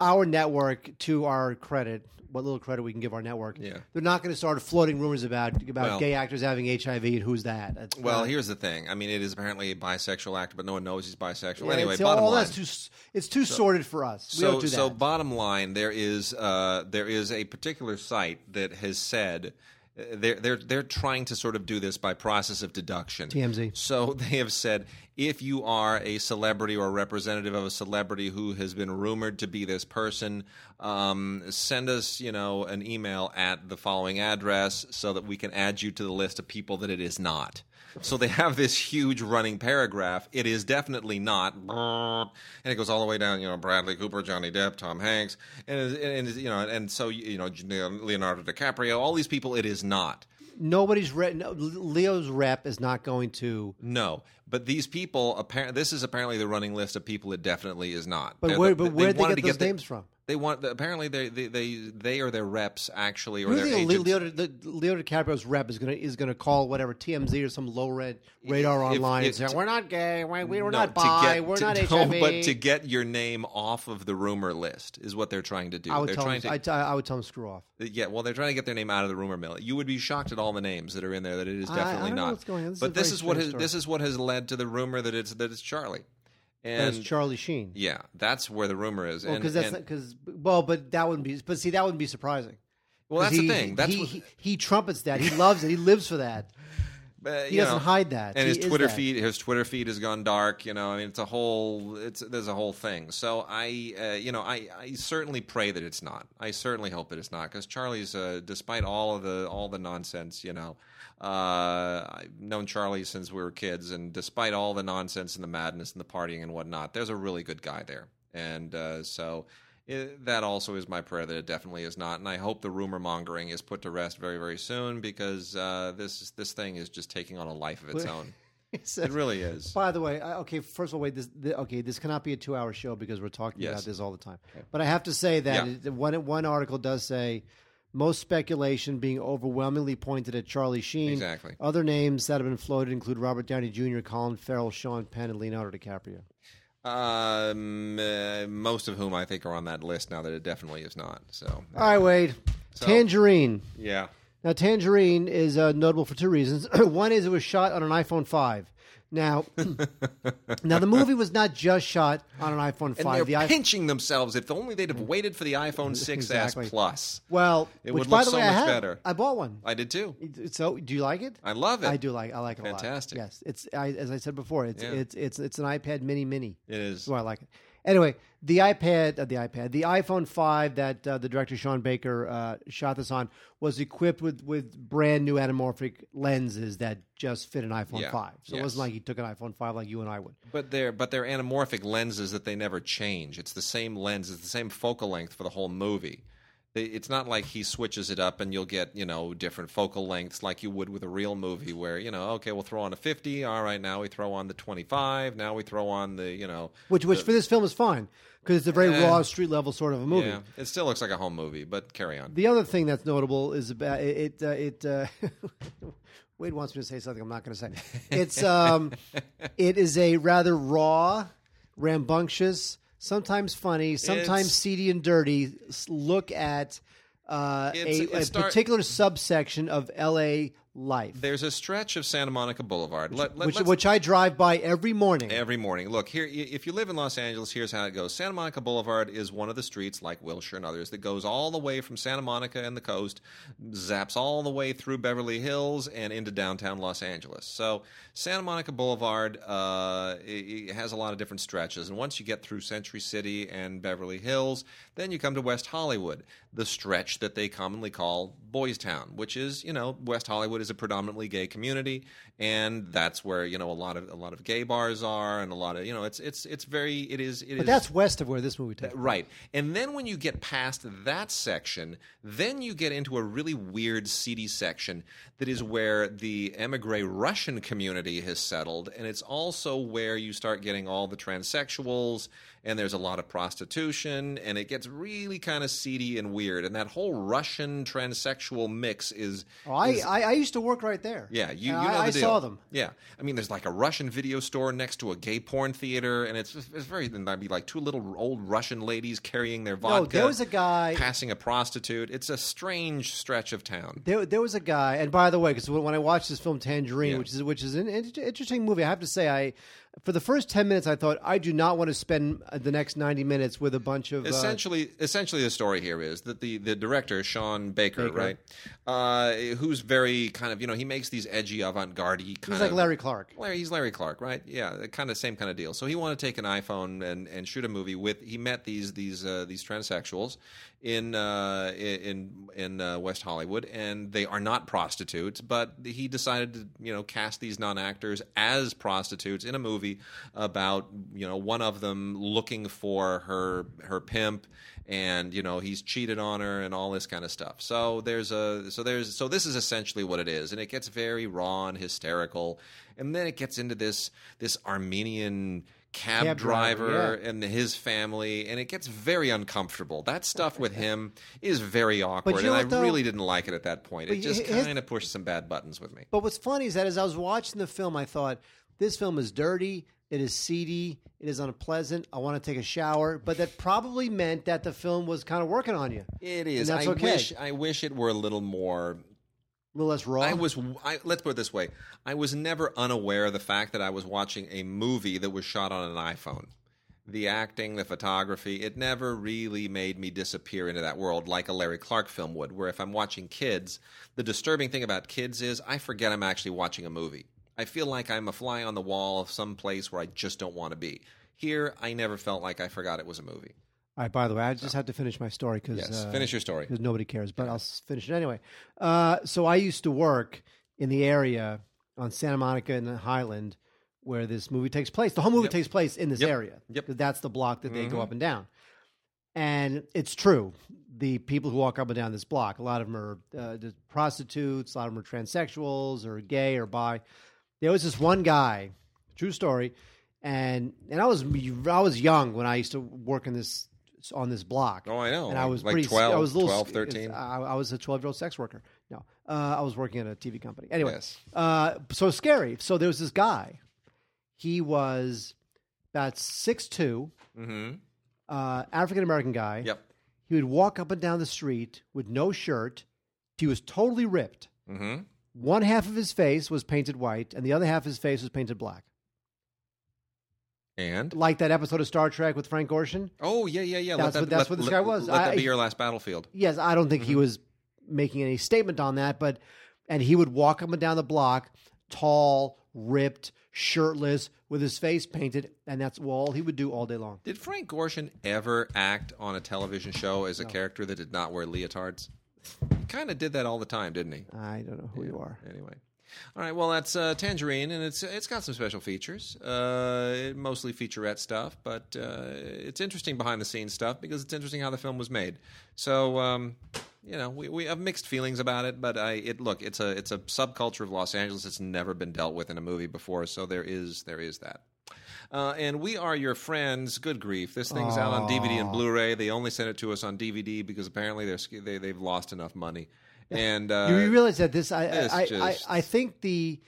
Our network, to our credit, what little credit we can give our network, Yeah. they're not going to start floating rumors about about Well- gay actors having HIV and who's that. That's well, not- here's the thing. I mean, it is apparently a bisexual actor, but no one knows he's bisexual. Yeah, anyway, it's- bottom all line. that's too it's too sordid for us. We so, don't do that. so bottom line, there is uh, there is a particular site that has said they're they're they're trying to sort of do this by process of deduction. TMZ. So they have said if you are a celebrity or a representative of a celebrity who has been rumored to be this person, um, send us you know an email at the following address so that we can add you to the list of people that it is not. So they have this huge running paragraph. It is definitely not, and it goes all the way down. You know, Bradley Cooper, Johnny Depp, Tom Hanks, and, and you know, and so you know, Leonardo DiCaprio, all these people. It is not. Nobody's re- no, Leo's rep is not going to. No, but these people apparently this is apparently the running list of people. It definitely is not. But They're where? the- But where did they get those the- names from? They want apparently they they they, they are their reps actually or You their agents. Leo, the, Leo DiCaprio's rep is gonna is gonna call whatever TMZ or some low red radar If- online if- and say we're not gay, we're, we're No, not bi, get- we're to- not no, HIV. but to get your name off of the rumor list is what they're trying to do. I would they're tell trying them, to I, t- I would tell them screw off. Uh, yeah, well, they're trying to get their name out of the rumor mill. You would be shocked at all the names that are in there that it is I- I definitely what's going on. This but a this is what has, this is what has led to the rumor that it's that it's Charlie. And That's Charlie Sheen. yeah, that's where the rumor is. and, because that's because well, but that wouldn't be. But see, that wouldn't be surprising. well, that's he- the thing. That's he, what, he, he trumpets that. He loves it. He lives for that. uh, He doesn't know, hide that. And his Twitter feed, his Twitter feed has gone dark. You know, I mean, it's a whole, it's there's a whole thing. So I, uh, you know, I, I certainly pray that it's not. I certainly hope that it's not because Charlie's, uh, despite all of the all the nonsense, you know, uh, I've known Charlie since we were kids, and despite all the nonsense and the madness and the partying and whatnot, there's a really good guy there, and uh, so. It, that also is my prayer that it definitely is not, and I hope the rumor mongering is put to rest very, very soon because uh, this this thing is just taking on a life of its own. Says- It really is. By the way, okay. First of all, wait. This, the, okay, this cannot be a two-hour show because we're talking Yes. about this all the time. But I have to say that Yeah. it- one one article does say most speculation being overwhelmingly pointed at Charlie Sheen. Exactly. Other names that have been floated include Robert Downey Jr., Colin Farrell, Sean Penn, and Leonardo DiCaprio. Um, uh, most of whom I think are on that list now that it definitely is not. So, All right, Wade. So- Tangerine. yeah. Now, Tangerine is uh, notable for two reasons. One is it was shot on an iPhone 5. Now, now the movie was not just shot on an iPhone 5. And they're the pinching themselves. If only they'd have waited for the iPhone 6s Exactly. Plus. well, It which would by look the so way, I much have. better. I bought one. I did too. So, do you like it? I love it. I do like. I like it a lot. Fantastic. Yes, it's I, as I said before. It's Yeah. it's it's it's an iPad Mini Mini. It is. So I like it. Anyway, the iPad, uh, the iPad, the iPhone five that uh, the director Sean Baker uh, shot this on was equipped with with brand new anamorphic lenses that just fit an iPhone Yeah. five. So it Yes. wasn't like he took an iPhone five like you and I would. But they're but they're anamorphic lenses that they never change. It's the same lens. It's the same focal length for the whole movie. It's not like he switches it up and you'll get you know different focal lengths like you would with a real movie where you know okay we'll throw on a fifty all right now we throw on the twenty five now we throw on the you know Which which for this film is fine because it's a very Eh. raw street level sort of a movie. yeah it still looks like a home movie but carry on The other thing that's notable is about it. Uh, it uh, Wade wants me to say something I'm not going to say. It's um, it is a rather raw, rambunctious, sometimes funny, sometimes It's- seedy and dirty look at uh, a, a start- particular subsection of L.A. life, there's a stretch of Santa Monica Boulevard let, let, which which I drive by every morning. Every morning. Look, here, if you live in Los Angeles, here's how it goes. Santa Monica Boulevard is one of the streets, like Wilshire and others, that goes all the way from Santa Monica and the coast, zaps all the way through Beverly Hills and into downtown Los Angeles. So, Santa Monica Boulevard uh, has a lot of different stretches. And once you get through Century City and Beverly Hills, then you come to West Hollywood, the stretch that they commonly call Boys Town, which is, you know, West Hollywood is a predominantly gay community, and that's where you know a lot of a lot of gay bars are, and a lot of you know it's it's it's very it is it but is- that's west of where this movie takes. Right. And then when you get past that section, then you get into a really weird, seedy section that is where the emigre Russian community has settled. And it's also where you start getting all the transsexuals, and there's a lot of prostitution, and it gets really kind of seedy and weird. And that whole Russian transsexual mix is. Oh, I, is- I I used to work right there. yeah, you, you know I, the I saw them. Yeah, I mean, there's like a Russian video store next to a gay porn theater, and it's it's very. There'd be like two little old Russian ladies carrying their vodka. there was a guy- passing a prostitute. It's a strange stretch of town. There, there was a guy, and by the way, because when, when I watched this film Tangerine, Yeah. which is which is an interesting movie, I have to say, I for the first ten minutes, I thought I do not want to spend uh, the next ninety minutes with a bunch of uh, Essentially, essentially, the story here is that the, the director Sean Baker, Baker. right, uh, who's very kind of you know he makes these edgy avant-garde kind He's of like Larry Clark. Larry, he's Larry Clark, right? Yeah, kind of same kind of deal. So he wanted to take an iPhone and, and shoot a movie with. He met these these uh, these transsexuals in uh, in in uh, West Hollywood, and they are not prostitutes, but he decided to you know cast these non actors as prostitutes in a movie about you know one of them looking for her her pimp and you know he's cheated on her and all this kind of stuff. So there's a so there's so this is essentially what it is, and it gets very raw and hysterical, and then it gets into this this Armenian cab, Cab driver, driver, and his family, and it gets very uncomfortable. That stuff with him is very awkward, you know and I really didn't like it at that point. It just kind of pushed some bad buttons with me. But what's funny is that as I was watching the film, I thought this film is dirty. It is seedy. It is unpleasant. I want to take a shower. But that probably meant that the film was kind of working on you. It is. And that's I okay. wish I wish it were a little more A little less raw. I was. I, let's put it this way: I was never unaware of the fact that I was watching a movie that was shot on an iPhone. The acting, the photography, it never really made me disappear into that world like a Larry Clark film would. Where if I'm watching kids, the disturbing thing about kids is I forget I'm actually watching a movie. I feel like I'm a fly on the wall of some place where I just don't want to be. Here, I never felt like I forgot it was a movie. All right. By the way, I just have to finish my story because Yes, uh, finish your story. because nobody cares. But I'll finish it anyway. Uh, so I used to work in the area on Santa Monica and Highland where this movie takes place. The whole movie Yep. takes place in this Yep. area Yep. that's the block that they go Mhm. up and down. And it's true. The people who walk up and down this block, a lot of them are uh, prostitutes, a lot of them are transsexuals or gay or bi. There was this one guy, true story, and and I was I was young when I used to work in this on this block. Oh, I know. And I was like pretty, 12, I was a little, 12, 13. I, I was a twelve-year-old sex worker. No, uh, I was working at a TV company. Anyway, Yes. uh, so scary. So there was this guy. He was about six two, mm-hmm. uh, African American guy. Yep. He would walk up and down the street with no shirt. He was totally ripped. Mm-hmm. One half of his face was painted white, and the other half of his face was painted black. And Like that episode of Star Trek with Frank Gorshin. oh yeah, yeah, yeah. That's what- that's what this guy was. Let that I- be your last battlefield. Yes, I don't think he Mm-hmm. was making any statement on that, but and he would walk up and down the block, tall, ripped, shirtless, with his face painted, and that's all he would do all day long. Did Frank Gorshin ever act on a television show as a character that did not wear leotards? He kind of did that all the time, didn't he? I don't know who you are. Anyway. All right, well that's uh, Tangerine, and it's it's got some special features, uh, mostly featurette stuff, but uh, it's interesting behind the scenes stuff because it's interesting how the film was made. So um, you know, we, we have mixed feelings about it, but I it look it's a it's a subculture of Los Angeles. that's never been dealt with in a movie before, so there is there is that. Uh, and we are your friends. Good grief! This thing's out on DVD and Blu-ray. They only sent it to us on DVD because apparently they're they they've lost enough money. And uh, you realize that this, I, I, I, just- I think the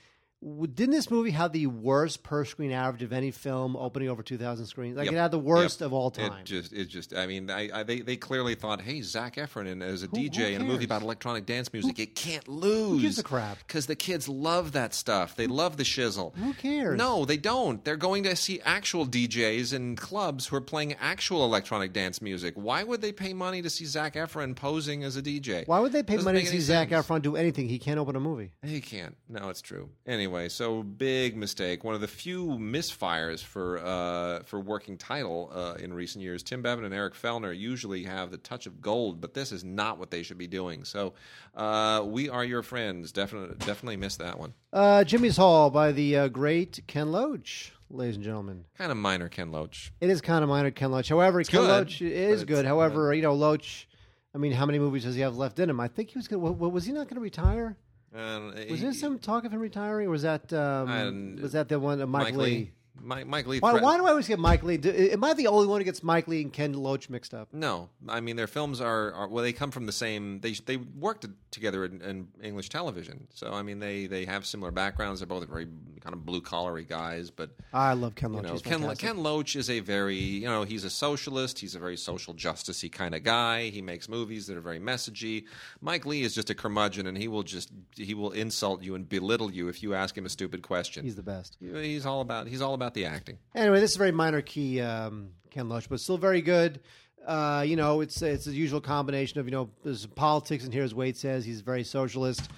didn't this movie have the worst per screen average of any film opening over two thousand screens? Like Yep. it had the worst Yep. of all time. It just, it just. I mean, I, I, they, they clearly thought, hey, Zac Efron in, as a DJ who in a movie about electronic dance music, it can't lose. gives a crap? Because the kids love that stuff. They love the shizzle. Who cares? No, they don't. They're going to see actual DJs in clubs who are playing actual electronic dance music. Why would they pay money to see Zac Efron posing as a DJ? Why would they pay Doesn't money to see Zac. Efron do anything? He can't open a movie. He can't. No, it's true. Anyway, so big mistake. One of the few misfires for uh, for working title uh, in recent years. Tim Bevan and Eric Fellner usually have the touch of gold, but this is not what they should be doing. So, uh, we are your friends. Definitely, definitely missed that one. Uh, Jimmy's Hall by the uh, great Ken Loach, ladies and gentlemen. Kind of minor, Ken Loach. It is kind of minor, Ken Loach. However, Ken good, Loach is good. However, you know, Loach. I mean, how many movies does he have left in him? I think he was going. to Was he not going to retire? Uh, Was he- there some talk of him retiring, or was that um, was that the one? Uh, Mike, Mike Leigh. Leigh. Mike, Mike Leigh. Why, why do I always get Mike Leigh? Do, am I the only one who gets Mike Leigh and Ken Loach mixed up? No, I mean their films are, are well. They come from the same. They they worked together in, in English television, so I mean they they have similar backgrounds. They're both very kind of blue collary guys, but I love Ken you Loach. know Ken fantastic. Ken Loach is a very you know he's a socialist. He's a very social justicey kind of guy. He makes movies that are very messagey. Mike Leigh is just a curmudgeon, and he will just he will insult you and belittle you if you ask him a stupid question. He's the best. He's all about he's all about the acting. Anyway, this is a very minor key um, Ken Loach, but still very good. Uh, you know, it's it's a usual combination of you know there's politics in here, as Wade says. He's very socialist,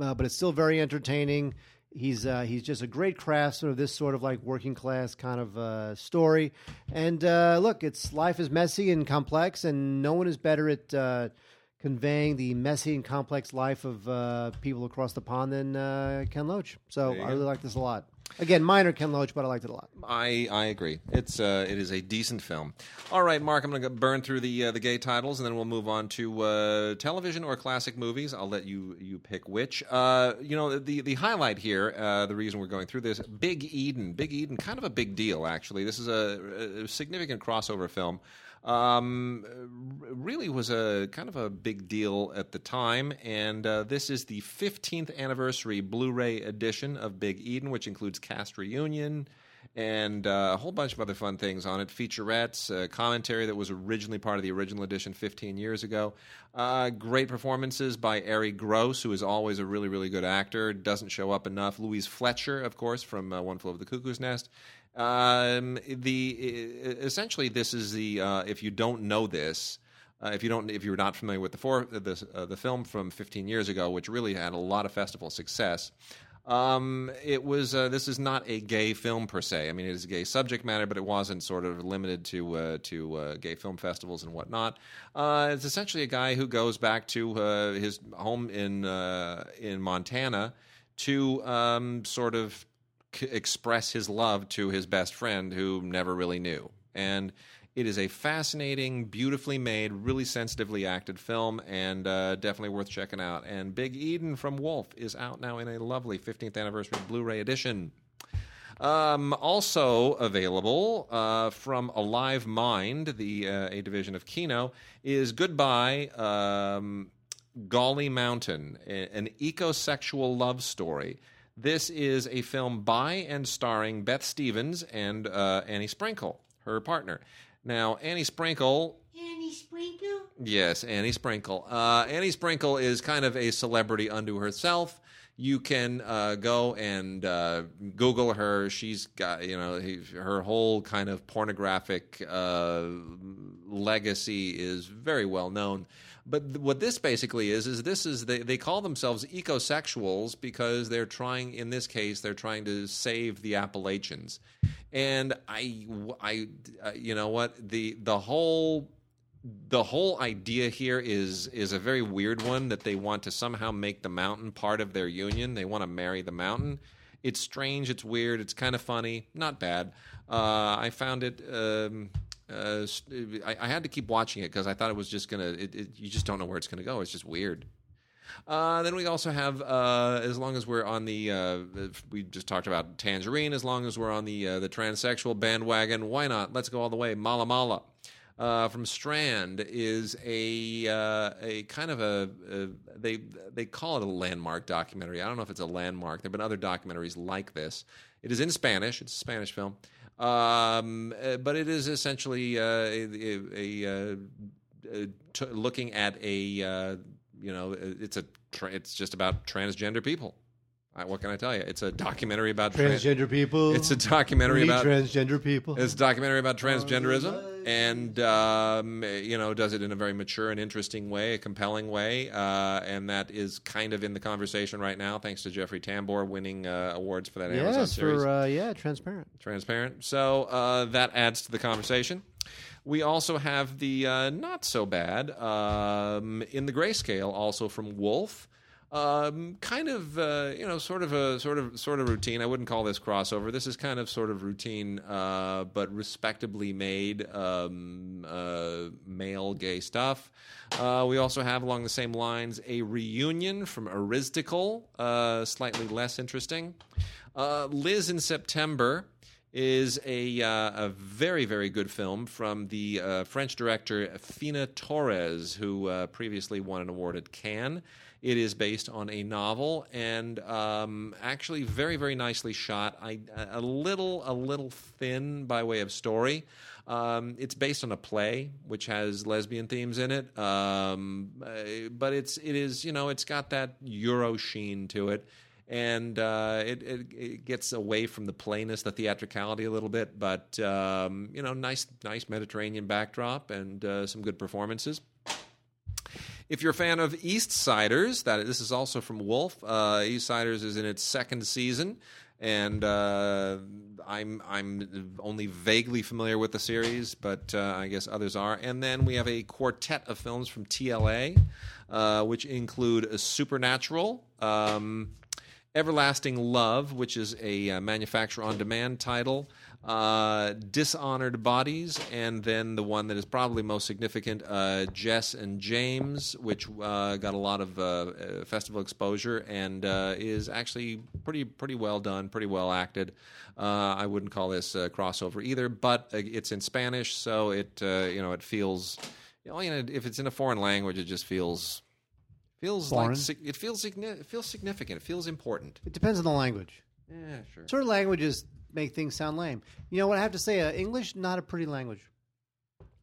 uh, but it's still very entertaining. He's uh, he's just a great craftsman of this sort of like working class kind of uh, story. And uh, look, it's life is messy and complex, and no one is better at uh, conveying the messy and complex life of uh, people across the pond than uh, Ken Loach. So I really like this a lot. Again, minor Ken Loach, but I liked it a lot. I, I agree. It's uh, it is a decent film. All right, Mark, I'm going to burn through the uh, the gay titles, and then we'll move on to uh, television or classic movies. I'll let you you pick which. Uh, you know, the the highlight here, uh, the reason we're going through this, Big Eden. Big Eden, kind of a big deal actually. This is a, a significant crossover film. Um, really was a kind of a big deal at the time, and uh, this is the 15th anniversary Blu-ray edition of Big Eden, which includes cast reunion and uh, a whole bunch of other fun things on it. Featurettes, uh, commentary that was originally part of the original edition 15 years ago. Uh, great performances by Arye Gross, who is always a really, really good actor. Doesn't show up enough. Louise Fletcher, of course, from uh, One Flew Over the Cuckoo's Nest. Um, the essentially, this is the uh, if you don't know this. Uh, if you don't, if you're not familiar with the the, uh, the film from 15 years ago, which really had a lot of festival success, um, it was. Uh, this is not a gay film per se. I mean, it is a gay subject matter, but it wasn't sort of limited to uh, to uh, gay film festivals and whatnot. Uh, it's essentially a guy who goes back to uh, his home in uh, in Montana to um, sort of c- express his love to his best friend who never really knew. And it is a fascinating, beautifully made, really sensitively acted film, and uh, definitely worth checking out. And Big Eden from Wolf is out now in a lovely 15th anniversary Blu-ray edition. Um, also available uh, from Alive Mind, the uh, a division of Kino, is Goodbye, um, Gauley Mountain, an ecosexual love story. This is a film by and starring Beth Stephens and uh, Annie Sprinkle, her partner. Now, Annie Sprinkle Annie Sprinkle? Yes, Annie Sprinkle. Uh, Annie Sprinkle is kind of a celebrity unto herself. You can uh, go and uh, Google her. She's got, you know, he, her whole kind of pornographic uh, legacy is very well known. But th- what this basically is is this is they, they call themselves ecosexuals because they're trying in this case they're trying to save the Appalachians, and I I uh, you know what the the whole the whole idea here is is a very weird one that they want to somehow make the mountain part of their union. They want to marry the mountain. It's strange. It's weird. It's kind of funny. Not bad. Uh, I found it. Um, uh, I, I, had to keep watching it because I thought it was just gonna. It, it, you just don't know where it's gonna go. It's just weird. Uh, then we also have, uh, as long as we're on the, uh, we just talked about Tangerine. As long as we're on the uh, the transsexual bandwagon, why not? Let's go all the way. Mala Mala. Uh, from Strand is a uh, a kind of a, a, they they call it a landmark documentary. I don't know if it's a landmark. There've been other documentaries like this. It is in Spanish. It's a Spanish film. Um, uh, but it is essentially uh, a, a, a t- looking at a uh, you know it's a tra- it's just about transgender people. what can I tell you? It's a documentary about transgender people. It's a documentary about transgender people. It's a documentary about transgenderism, and um, you know, does it in a very mature and interesting way, a compelling way, uh, and that is kind of in the conversation right now, thanks to Jeffrey Tambor winning uh, awards for that yes, Amazon series. for uh, yeah, transparent, transparent. So uh, that adds to the conversation. We also have the uh, not so bad um, in the grayscale, also from Wolf. Um, kind of, uh, you know, sort of a sort of sort of routine. I wouldn't call this crossover. This is kind of sort of routine, uh, but respectably made um, uh, male gay stuff. Uh, we also have along the same lines a reunion from Aristocle, uh, slightly less interesting. Uh, Liz in September is a, uh, a very, very good film from the uh, French director Fina Torres, who uh, previously won an award at Cannes. It is based on a novel and um, actually very, very nicely shot. I, a little, a little thin by way of story. Um, it's based on a play which has lesbian themes in it, um, uh, but it's it is you know it's got that Euro sheen to it and uh, it, it, it, gets away from the playness, the theatricality a little bit. But um, you know, nice nice Mediterranean backdrop and uh, some good performances. If you're a fan of East Siders, that this is also from Wolf. Uh, East Siders is in its second season, and uh, I'm I'm only vaguely familiar with the series, but uh, I guess others are. And then we have a quartet of films from TLA, uh, which include Supernatural. Um, Everlasting Love, which is a uh, manufacturer on demand title, uh, Dishonored Bodies, and then the one that is probably most significant, uh, Jess and James, which uh, got a lot of uh, uh, festival exposure and is actually pretty pretty well done, pretty well acted. I wouldn't call this a crossover either, but it's in Spanish, so it you know it feels. You know, if it's in a foreign language, it just feels feels Foreign. like it feels it feels significant. It feels important. It depends on the language. Yeah, sure. Certain languages make things sound lame. You know what I have to say? Uh, English not a pretty language.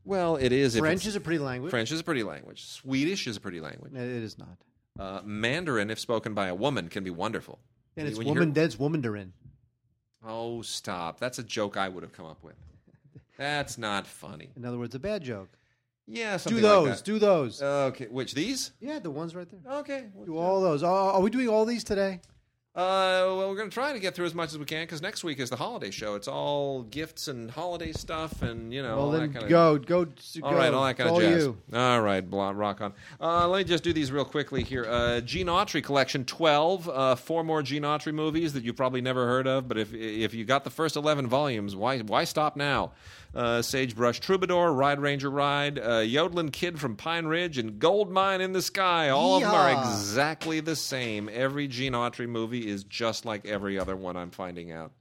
Well, it is. French is a pretty language. French is a pretty language. Swedish is a pretty language. It is not. Uh, Mandarin, if spoken by a woman, can be wonderful. And it's When you woman. hear- That's womandarin. Oh, stop! That's a joke I would have come up with. That's not funny. In other words, a bad joke. Yeah, Do those. Like that. do those. Okay, which these? yeah, the ones right there. Okay. Do all those. Oh, are we doing all these today? Uh, well, we're going to try to get through as much as we can because next week is the holiday show. It's all gifts and holiday stuff, and you know, well, all then that kind go, go, go. All right, all that kind of jazz. you. All right, blah, rock on. Uh, let me just do these real quickly here. Uh, Gene Autry collection twelve, uh, four more Gene Autry movies that you probably never heard of, but if if you got the first eleven volumes, why why stop now? Uh, Sagebrush Troubadour, Ride Ranger Ride, uh, Yodeling Kid from Pine Ridge, and Gold Mine in the Sky. All of them are exactly the same. Every Gene Autry movie is just like every other one. I'm finding out.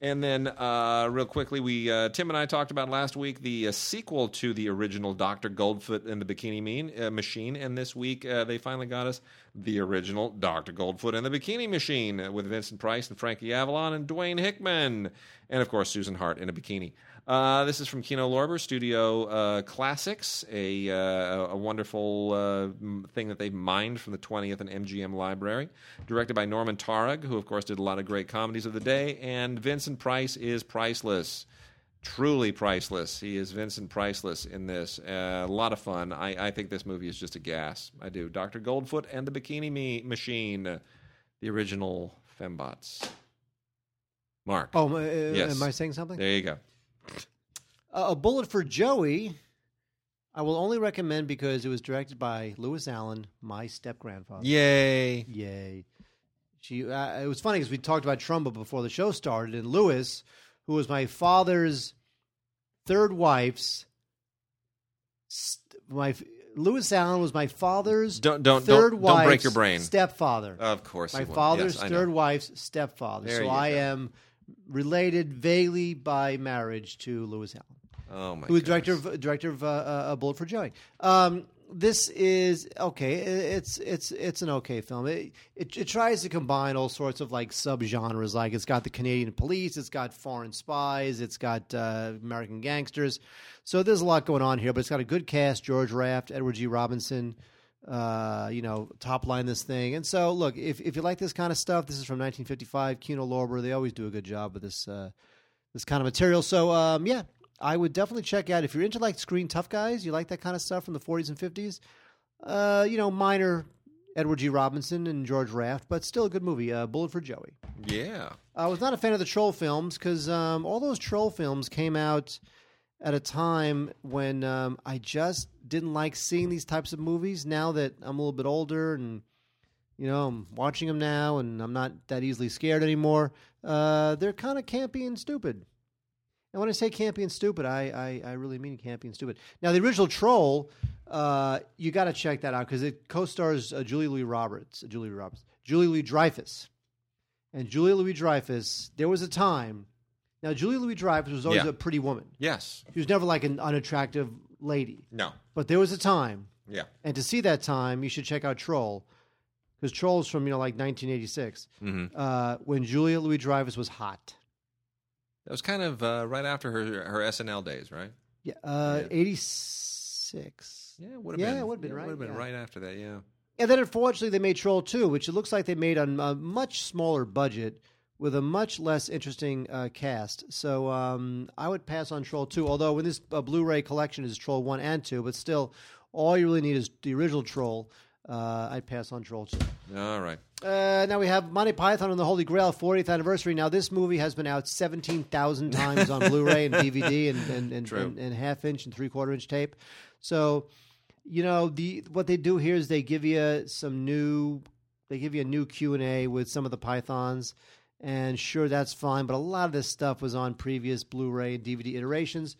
And then, uh, real quickly, we uh, Tim and I talked about last week the uh, sequel to the original Doctor Goldfoot and the Bikini Mean, uh, Machine, and this week uh, they finally got us the original Doctor Goldfoot and the Bikini Machine uh, with Vincent Price and Frankie Avalon and Dwayne Hickman, and of course Susan Hart in a bikini. Uh, this is from Kino Lorber Studio uh, Classics, a, uh, a wonderful uh, thing that they've mined from the 20th and MGM library. Directed by Norman Taurog, who, of course, did a lot of great comedies of the day. And Vincent Price is priceless. truly priceless. He is Vincent Priceless in this. Uh, a lot of fun. I, I think this movie is just a gas. I do. Dr. Goldfoot and the Bikini Me- Machine, the original Fembots. Mark. Oh, uh, Yes. am I saying something? There you go. Uh, a Bullet for Joey. I will only recommend because it was directed by Lewis Allen, my step grandfather. Yay. Yay. She. Uh, it was funny because we talked about Trumbo before the show started, and Lewis, who was my father's third wife's, st- my Lewis Allen was my father's Don't- don't- 3rd don't- don't break your brain. stepfather. Of course. my he father's Yes, third wife's stepfather. There so I am related vaguely by marriage to Lewis Allen Oh my. who was director of director of uh, uh, Bullet for Joey. Um, this is okay. It's it's it's an okay film. It, it it tries to combine all sorts of like subgenres. Like it's got the Canadian police, it's got foreign spies, it's got uh, American gangsters. So there's a lot going on here, but it's got a good cast: George Raft, Edward G. Robinson. Uh, you know, top line this thing. And so, look, if if you like this kind of stuff, this is from 1955. Kino Lorber, they always do a good job with this uh, this kind of material. So, um, yeah, I would definitely check out if you're into like screen tough guys. You like that kind of stuff from the 40s and 50s. Uh, you know, minor Edward G. Robinson and George Raft, but still a good movie. Uh, Bullet for Joey. Yeah. I was not a fan of the troll films because um, all those troll films came out at a time when um, I just didn't like seeing these types of movies. Now that I'm a little bit older and you know I'm watching them now, and I'm not that easily scared anymore, uh, they're kind of campy and stupid. And when I say campy and stupid, I, I, I really mean campy and stupid. Now, the original Troll, uh, you got to check that out because it co-stars uh, Julie Louis Roberts, Julie Roberts, Julie Louis Dreyfus, and Julie Louis Dreyfus. There was a time. Now, Julia Louis Dreyfus was always Yeah. a pretty woman. Yes. She was never like an unattractive lady. No. But there was a time, Yeah. and to see that time, you should check out Troll, because Troll's from you know like 1986, hmm uh, when Julia Louis Dreyfus was hot. That was kind of uh, right after her her SNL days, right? Yeah, uh, Yeah. 86. Yeah, it would have Yeah, been. it would've been, Would right? have been Yeah. right after that. Yeah. And then unfortunately, they made Troll 2, which it looks like they made on a much smaller budget with a much less interesting uh, cast. So um, I would pass on Troll 2, although in this uh, Blu ray collection is Troll 1 and 2, but still, all you really need is the original Troll. Uh, I'd pass on Troll 2. All right. Uh, now we have Monty Python and the Holy Grail 40th anniversary. Now this movie has been out 17,000 times on Blu-ray and DVD and and, and, and, and half inch and three quarter inch tape. So, you know, the what they do here is they give you some new they give you a new Q&A with some of the Pythons and sure that's fine, but a lot of this stuff was on previous Blu-ray and DVD iterations.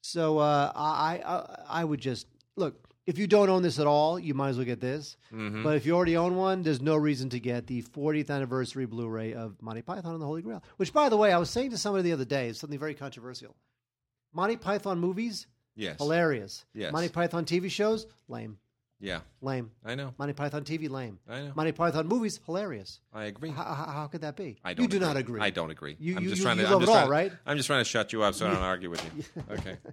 So, uh, I, I I would just look if you don't own this at all, you might as well get this. Mm-hmm. But if you already own one, there's no reason to get the 40th anniversary Blu-ray of Monty Python and the Holy Grail. Which, by the way, I was saying to somebody the other day, is something very controversial. Monty Python movies, Yes. hilarious. Yes. Monty Python TV shows, lame, Yeah. lame. I know. Monty Python TV, lame. I know. Monty Python movies, hilarious. I agree. How, how, how could that be? I don't you do not agree. I don't agree. You- I'm you- just you- trying to. I'm just all, trying, right? I'm just trying to shut you up so I don't argue with you. Okay.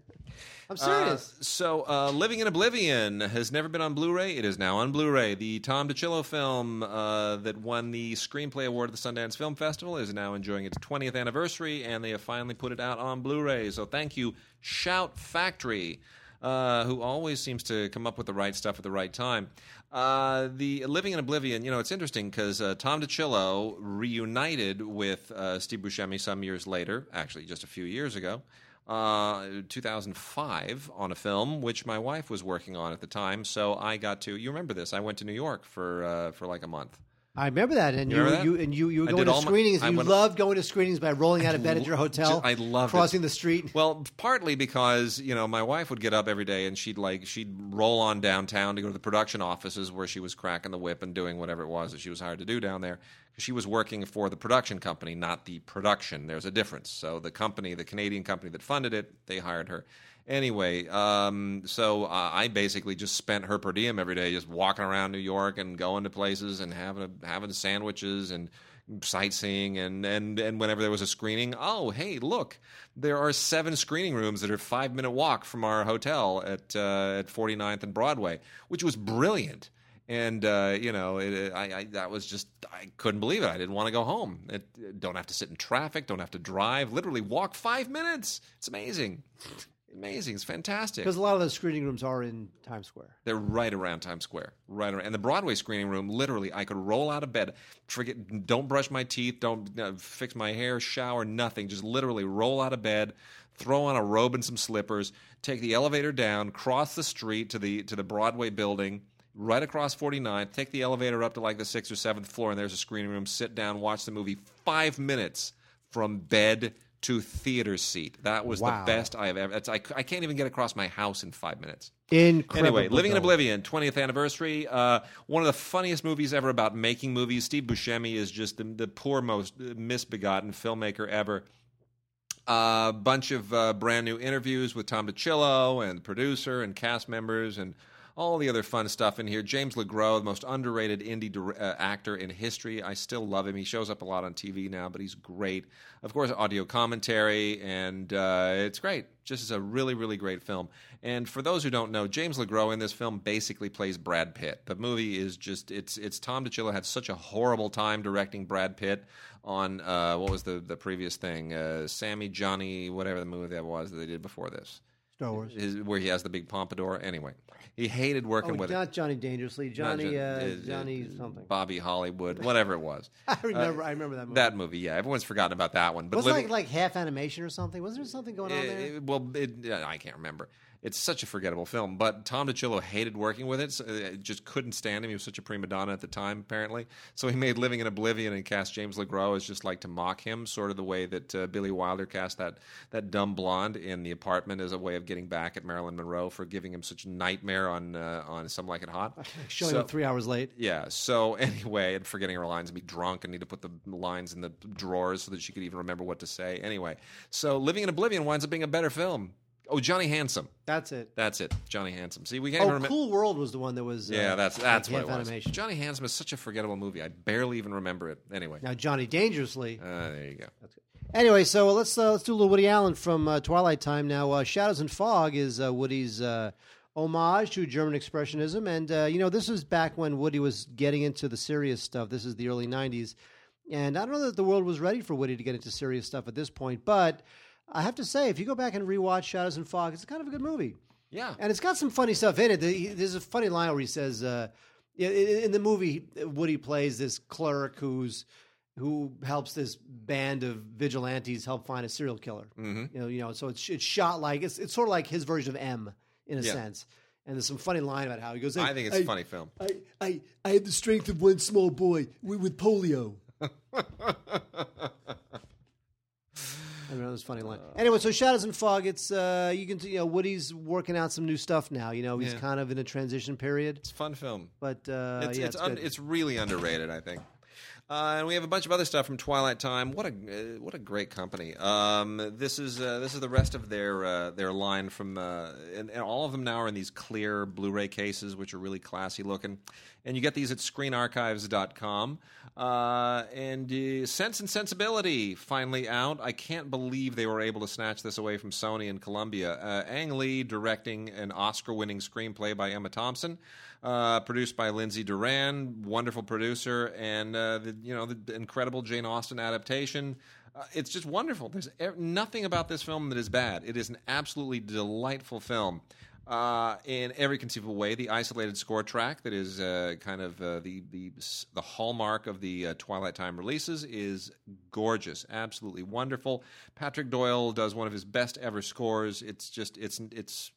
I'm serious. Uh, so, uh, Living in Oblivion has never been on Blu-ray. It is now on Blu-ray. The Tom DiCillo film uh, that won the Screenplay Award at the Sundance Film Festival is now enjoying its 20th anniversary, and they have finally put it out on Blu-ray. So, thank you, Shout Factory, uh, who always seems to come up with the right stuff at the right time. Uh, the Living in Oblivion, you know, it's interesting because uh, Tom DiCillo reunited with uh, Steve Buscemi some years later, actually just a few years ago uh, 2005 on a film which my wife was working on at the time. So I got to. You remember this? I went to New York for for like a month. I remember that, and You you, that? you and you you were I going to all my- screenings. You loved going to screenings by rolling out of bed at your hotel. I loved it. crossing the street. Well, partly because you know my wife would get up every day and she'd like she'd roll on downtown to go to the production offices where she was cracking the whip and doing whatever it was that she was hired to do down there. She was working for the production company, not the production. There's a difference. So the company, the Canadian company that funded it, they hired her. Anyway, um, so I basically just spent her per diem every day, just walking around New York and going to places and having a, having sandwiches and sightseeing and, and and whenever there was a screening, oh hey look, there are seven screening rooms that are five minute walk from our hotel at uh, at 49th and Broadway, which was brilliant. And uh, you know, it, I, I that was just I couldn't believe it. I didn't want to go home. It, don't have to sit in traffic. Don't have to drive. Literally walk five minutes. It's amazing. Amazing. It's fantastic. Because a lot of those screening rooms are in Times Square. They're right around Times Square, right around. And the Broadway screening room, literally, I could roll out of bed, forget, don't brush my teeth, don't uh, fix my hair, shower, nothing. Just literally roll out of bed, throw on a robe and some slippers, take the elevator down, cross the street to the to the Broadway building, right across 49th, take the elevator up to like the sixth or seventh floor, and there's a screening room. Sit down, watch the movie. Five minutes from bed to theater seat. That was Wow. the best I have ever. I, I can't even get across my house in five minutes. Incredible. Anyway, Living in Oblivion, 20th anniversary. Uh, one of the funniest movies ever about making movies. Steve Buscemi is just the, the poor, most misbegotten filmmaker ever. A bunch of uh, brand new interviews with Tom DiCillo and the producer and cast members and all the other fun stuff in here. James LeGros, the most underrated indie dir- uh, actor in history. I still love him. He shows up a lot on TV now, but he's great. Of course, audio commentary, and uh, it's great. Just is a really, really great film. And for those who don't know, James LeGros in this film basically plays Brad Pitt. The movie is just it's it's Tom DiCillo had such a horrible time directing Brad Pitt on uh, what was the the previous thing, uh, Sammy Johnny, whatever the movie that was that they did before this, Star Wars. His, where he has the big pompadour. Anyway, he hated working Oh, with it. not Johnny Dangerously. Johnny, Jon- uh, uh, Johnny uh, something. Bobby Hollywood, whatever it was. I remember. I remember that movie. That movie, yeah, everyone's forgotten about that one. But it living, like like half animation or something? Was there something going on there? Uh, well, it, I can't remember. It's such a forgettable film. But Tom DiCillo hated working with it. So uh, just couldn't stand him. He was such a prima donna at the time, apparently. So he made Living in Oblivion and cast James LeGros as just like to mock him, sort of the way that uh, Billy Wilder cast that that dumb blonde in The Apartment as a way of getting back at Marilyn Monroe for giving him such nightmare on uh, on Some Like It Hot. Showing So- up three hours late. yeah. So anyway, and forgetting her lines and be drunk and need to put the lines in the drawers so that she could even remember what to say. Anyway, so Living in Oblivion winds up being a better film. Oh, Johnny Handsome. That's it. That's it. Johnny Handsome. See, we can't Oh, even remember. Cool World was the one that was. Yeah, uh, that's that's like what it was. animation. Johnny Handsome is such a forgettable movie. I barely even remember it. Anyway, Now Johnny Dangerously. uh, there you go. Anyway, so let's uh, let's do a little Woody Allen from uh, Twilight Time now. Uh, Shadows and Fog is uh, Woody's uh, homage to German expressionism, and uh, you know this was back when Woody was getting into the serious stuff. This is the early '90s, and I don't know that the world was ready for Woody to get into serious stuff at this point. But I have to say, if you go back and rewatch Shadows and Fog, it's kind of a good movie. Yeah. And it's got some funny stuff in it. There's a funny line where he says, uh, in, the movie, Woody plays this clerk who's who helps this band of vigilantes help find a serial killer. Mm-hmm. You know, you know. So it's it's shot like it's it's sort of like his version of M in a Yeah. sense. And there's some funny line about how he goes. I think it's a funny film. I, I, I have the strength of one small boy with, with polio. I don't this funny line. Anyway, so Shadows and Fog. It's uh, you can you know Woody's working out some new stuff now. You know he's Yeah. kind of in a transition period, It's a fun film. but uh, it's yeah, it's, it's, un- good. it's really underrated, I think. Uh, and we have a bunch of other stuff from Twilight Time. What a uh, what a great company. Um, this is uh, this is the rest of their uh, their line from, uh, and, and all of them now are in these clear Blu-ray cases, which are really classy looking. And you get these at ScreenArchives.com. Uh, and uh, Sense and Sensibility finally out. I can't believe they were able to snatch this away from Sony and Columbia. Ang Lee directing an Oscar-winning screenplay by Emma Thompson, uh, produced by Lindsay Doran, wonderful producer, and uh, the you know the incredible Jane Austen adaptation. Uh, it's just wonderful. There's e- nothing about this film that is bad. It is an absolutely delightful film uh, in every conceivable way. The isolated score track that is uh, kind of uh, the the the hallmark of the uh, Twilight Time releases is gorgeous, absolutely wonderful. Patrick Doyle does one of his best ever scores. It's just it's it's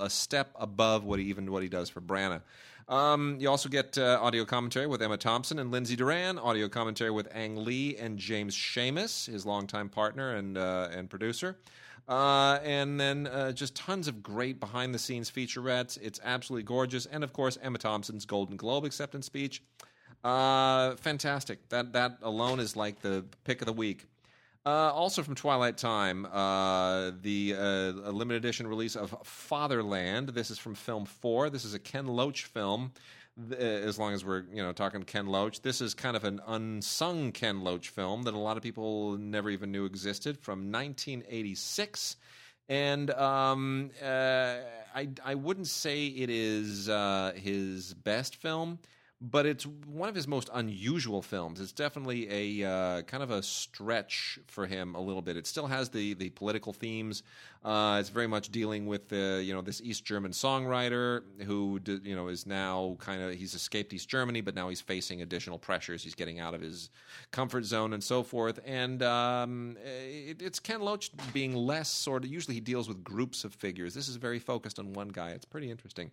a step above what he even what he does for Branagh. Um, you also get uh, audio commentary with Emma Thompson and Lindsay Doran, audio commentary with Ang Lee and James Schamus, his longtime partner and uh, and producer. Uh, and then uh, just tons of great behind the scenes featurettes. It's absolutely gorgeous. And of course, Emma Thompson's Golden Globe acceptance speech. Uh, fantastic. That, that alone is like the pick of the week. Uh, also from Twilight Time, uh, the uh, limited edition release of Fatherland. This is from Film Four. This is a Ken Loach film. Uh, As long as we're you know talking Ken Loach, this is kind of an unsung Ken Loach film that a lot of people never even knew existed from 1986. and um, uh, I I wouldn't say it is uh, his best film, but it's one of his most unusual films. It's definitely a uh, kind of a stretch for him a little bit. It still has the the political themes. Uh, it's very much dealing with the you know this East German songwriter who d- you know is now kind of he's escaped East Germany, but now he's facing additional pressures. He's getting out of his comfort zone and so forth. And um, it, it's Ken Loach being less sort of. Usually he deals with groups of figures. This is very focused on one guy. It's pretty interesting.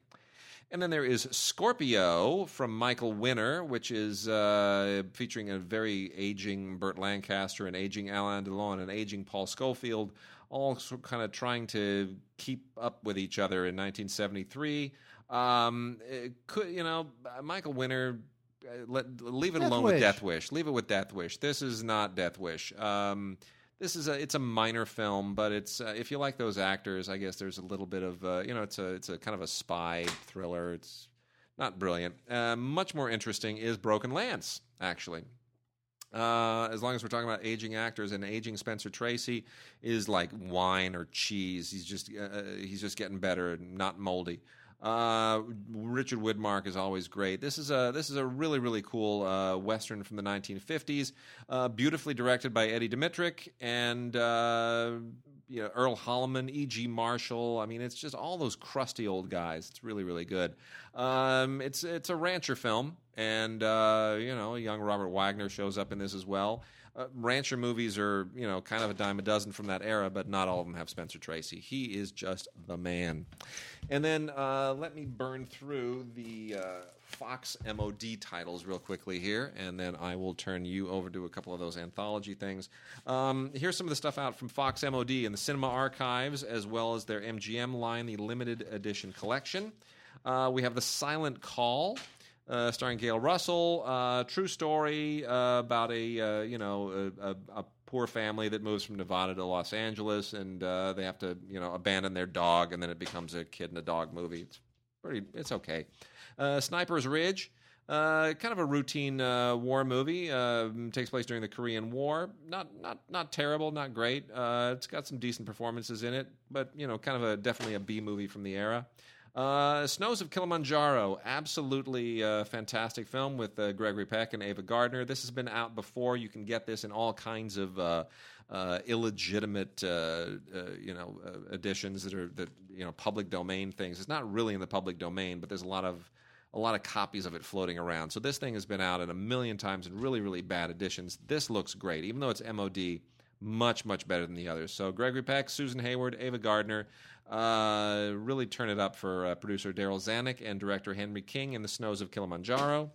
And then there is Scorpio from Michael Winner, which is uh, featuring a very aging Burt Lancaster, an aging Alain Delon, an aging Paul Scofield, all kind of trying to keep up with each other in 1973. Um, could you know Michael Winner? Uh, let leave it Death alone with Death Wish. Leave it with Death Wish. This is not Death Wish. Um, this is a it's a minor film, but it's uh, if you like those actors, I guess there's a little bit of uh, you know it's a it's a kind of a spy thriller. It's not brilliant. Uh, much more interesting is Broken Lance, actually. Uh, as long as we're talking about aging actors, and aging Spencer Tracy is like wine or cheese. He's just uh, he's just getting better, not moldy. Uh, Richard Widmark is always great. This is a this is a really really cool uh, western from the 1950s, uh, beautifully directed by Eddie Dmytryk and uh, you know, Earl Holliman, E.G. Marshall. I mean, it's just all those crusty old guys. It's really really good. Um, it's it's a rancher film, and uh, you know, young Robert Wagner shows up in this as well. Uh, rancher movies are, you know, kind of a dime a dozen from that era, but not all of them have Spencer Tracy. He is just the man. And then uh, let me burn through the uh, Fox MOD titles real quickly here, and then I will turn you over to a couple of those anthology things. Um, here's some of the stuff out from Fox MOD in the Cinema Archives, as well as their MGM line, the limited edition collection. Uh, we have The Silent Call uh, starring Gail Russell. Uh, true story uh, about a uh, you know a, a, a poor family that moves from Nevada to Los Angeles, and uh, they have to you know abandon their dog, and then it becomes a kid and a dog movie. It's pretty. It's okay. Uh, Sniper's Ridge. Kind of a routine war movie. Uh, takes place during the Korean War. Not not not terrible. Not great. It's got some decent performances in it, but you know, kind of a definitely a B movie from the era. Uh, Snows of Kilimanjaro, absolutely uh, fantastic film with uh, Gregory Peck and Ava Gardner. This has been out before. You can get this in all kinds of uh, uh, illegitimate, you know, editions that are that you know public domain things. It's not really in the public domain, but there's a lot of a lot of copies of it floating around. So this thing has been out in a million times in really, really bad editions. This looks great, even though it's MOD. Much, much better than the others. So Gregory Peck, Susan Hayward, Ava Gardner, uh, really turn it up for uh, producer Darryl Zanuck and director Henry King in The Snows of Kilimanjaro.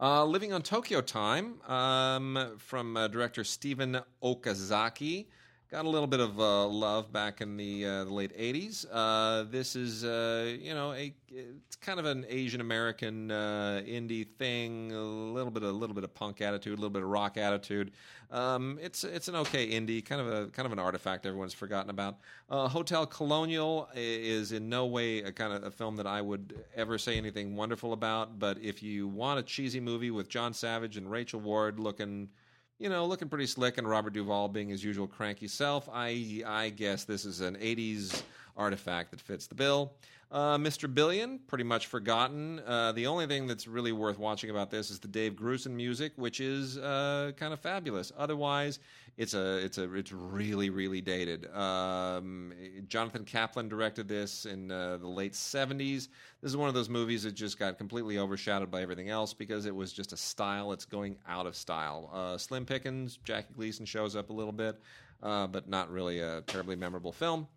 Uh, Living on Tokyo Time um, from uh, director Steven Okazaki. Got a little bit of uh, love back in the, uh, the late '80s. Uh, this is, uh, you know, a it's kind of an Asian American uh, indie thing. A little bit, a little bit of punk attitude, a little bit of rock attitude. Um, it's it's an okay indie, kind of a kind of an artifact everyone's forgotten about. Uh, Hotel Colonial is in no way a kind of a film that I would ever say anything wonderful about. But if you want a cheesy movie with John Savage and Rachel Ward looking you know, looking pretty slick, and Robert Duvall being his usual cranky self. I I guess this is an '80s artifact that fits the bill. Uh, Mr. Billion, pretty much forgotten. Uh, the only thing that's really worth watching about this is the Dave Grusin music, which is uh, kind of fabulous. Otherwise, it's a it's a it's really really dated. Um, Jonathan Kaplan directed this in uh, the late '70s. This is one of those movies that just got completely overshadowed by everything else because it was just a style. It's going out of style. Uh, Slim Pickens, Jackie Gleason shows up a little bit, uh, but not really a terribly memorable film.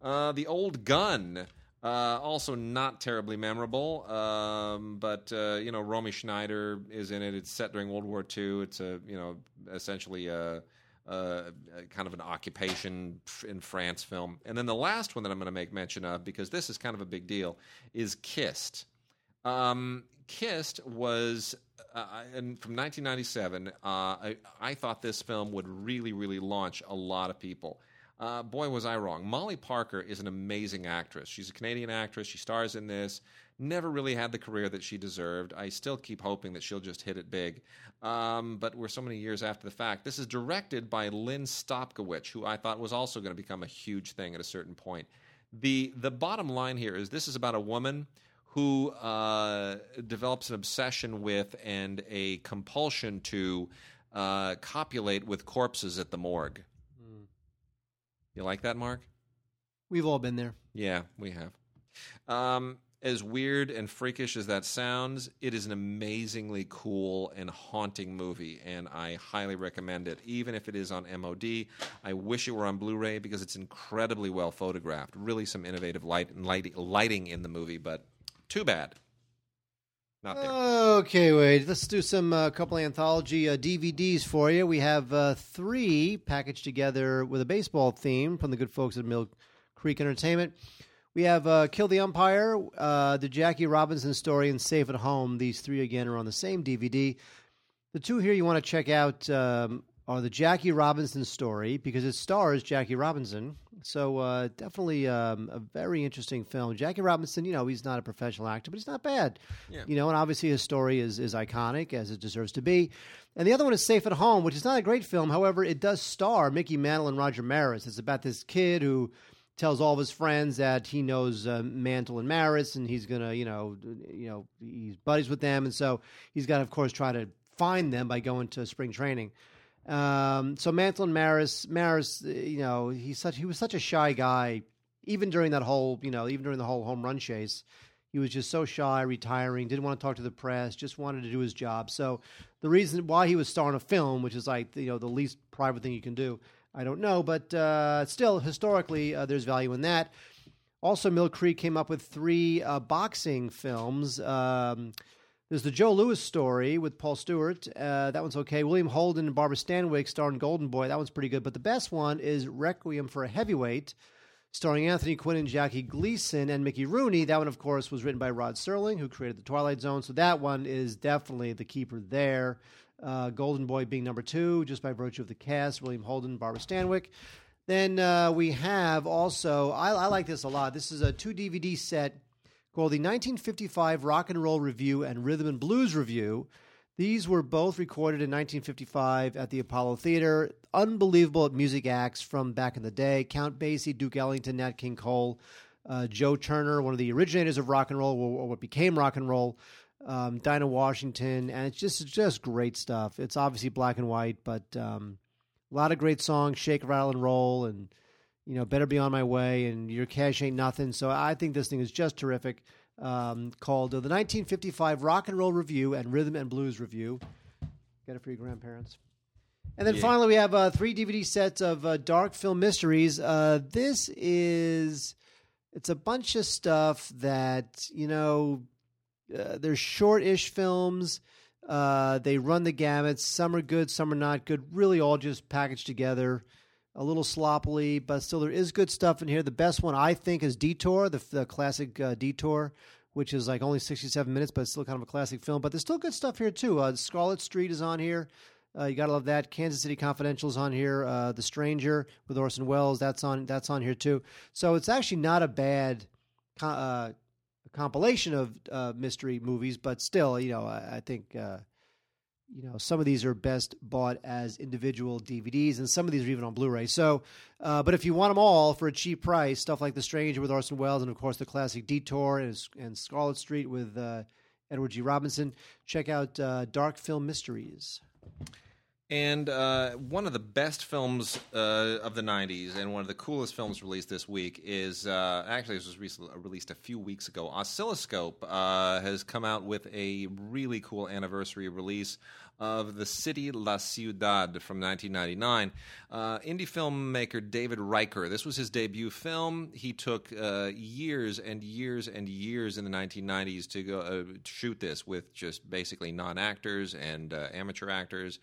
The Old Gun. Uh, also not terribly memorable, um, but uh, you know Romy Schneider is in it. It's set during World War II. It's a you know essentially a, a, a kind of an occupation in France film. And then the last one that I'm going to make mention of because this is kind of a big deal is Kissed. Um, Kissed was uh, and from 1997. Uh, I, I thought this film would really, really launch a lot of people. Uh, boy, was I wrong. Molly Parker is an amazing actress. She's a Canadian actress. She stars in this. Never really had the career that she deserved. I still keep hoping that she'll just hit it big. Um, but we're so many years after the fact. This is directed by Lynne Stopkewich, who I thought was also going to become a huge thing at a certain point. The the bottom line here is this is about a woman who uh, develops an obsession with and a compulsion to uh, copulate with corpses at the morgue. You like that, Mark? We've all been there. Yeah, we have. Um, as weird and freakish as that sounds, it is an amazingly cool and haunting movie, and I highly recommend it, even if it is on MOD. I wish it were on Blu ray because it's incredibly well photographed. Really, some innovative light light, lighting in the movie, but too bad. Not there. Okay, wait. Let's do some uh, couple anthology uh, DVDs for you. We have uh, three packaged together with a baseball theme from the good folks at Mill Creek Entertainment. We have uh, Kill the Umpire, uh, the Jackie Robinson story, and Safe at Home. These three, again, are on the same DVD. The two here you want to check out um, are the Jackie Robinson story because it stars Jackie Robinson. So uh, definitely um, a very interesting film. Jackie Robinson, you know, he's not a professional actor, but he's not bad. Yeah. You know, and obviously his story is is iconic as it deserves to be. And the other one is Safe at Home, which is not a great film. However, it does star Mickey Mantle and Roger Maris. It's about this kid who tells all of his friends that he knows uh, Mantle and Maris, and he's gonna, you know, you know, he's buddies with them, and so he's got to, of course, try to find them by going to spring training. Um, so Mantle and Maris, Maris, you know, he's such he was such a shy guy, even during that whole, you know, even during the whole home run chase. He was just so shy, retiring, didn't want to talk to the press, just wanted to do his job. So the reason why he was starring a film, which is like you know the least private thing you can do, I don't know, but uh, still, historically, uh, there's value in that. Also, Mill Creek came up with three uh, boxing films. Um, there's the Joe Louis story with Paul Stewart. Uh, that one's okay. William Holden and Barbara Stanwyck starring Golden Boy. That one's pretty good. But the best one is Requiem for a Heavyweight, starring Anthony Quinn and Jackie Gleason and Mickey Rooney. That one, of course, was written by Rod Serling, who created The Twilight Zone. So that one is definitely the keeper there. Uh, Golden Boy being number two, just by virtue of the cast, William Holden, Barbara Stanwyck. Then uh, we have also, I, I, like this a lot. This is a two DVD set called the 1955 Rock and Roll Revue and Rhythm and Blues Revue. These were both recorded in 1955 at the Apollo Theater. Unbelievable music acts from back in the day Count Basie, Duke Ellington, Nat King Cole, uh, Joe Turner, one of the originators of rock and roll, or what became rock and roll um, Dinah Washington, and it's just just great stuff. It's obviously black and white, but um, a lot of great songs, Shake, Rattle, and Roll, and you know, Better Be on My Way, and Your Cash Ain't Nothing. So I think this thing is just terrific. Um, called uh, the 1955 Rock and Roll Revue and Rhythm and Blues Revue. Get it for your grandparents. And then yeah. finally, we have uh, three DVD sets of uh, dark film mysteries. Uh, this is it's a bunch of stuff that you know uh, they're short-ish films. Uh, they run the gamut. Some are good, some are not good. Really, all just packaged together. A little sloppily, but still there is good stuff in here. The best one I think is Detour, the, the classic uh, Detour, which is like only sixty-seven minutes, but it's still kind of a classic film. But there's still good stuff here too. Uh, Scarlet Street is on here. Uh, you gotta love that. Kansas City Confidential is on here. Uh, the Stranger with Orson Welles that's on that's on here too. So it's actually not a bad uh, compilation of mystery movies, but still, you know, I, I think uh, you know some of these are best bought as individual DVDs, and some of these are even on Blu-ray. So, uh, but if you want them all for a cheap price, stuff like The Stranger with Orson Welles, and of course the classic Detour and, and Scarlet Street with uh, Edward G. Robinson, check out uh, Dark Film Mysteries. And uh, one of the best films uh, of the 90s and one of the coolest films released this week is uh, actually, this was recently released a few weeks ago. Oscilloscope uh, has come out with a really cool anniversary release of The City La Ciudad from 1999. Uh, indie filmmaker David Riker. This was his debut film. He took uh, years and years and years in the 1990s to go uh, shoot this with just basically non actors and uh, amateur actors,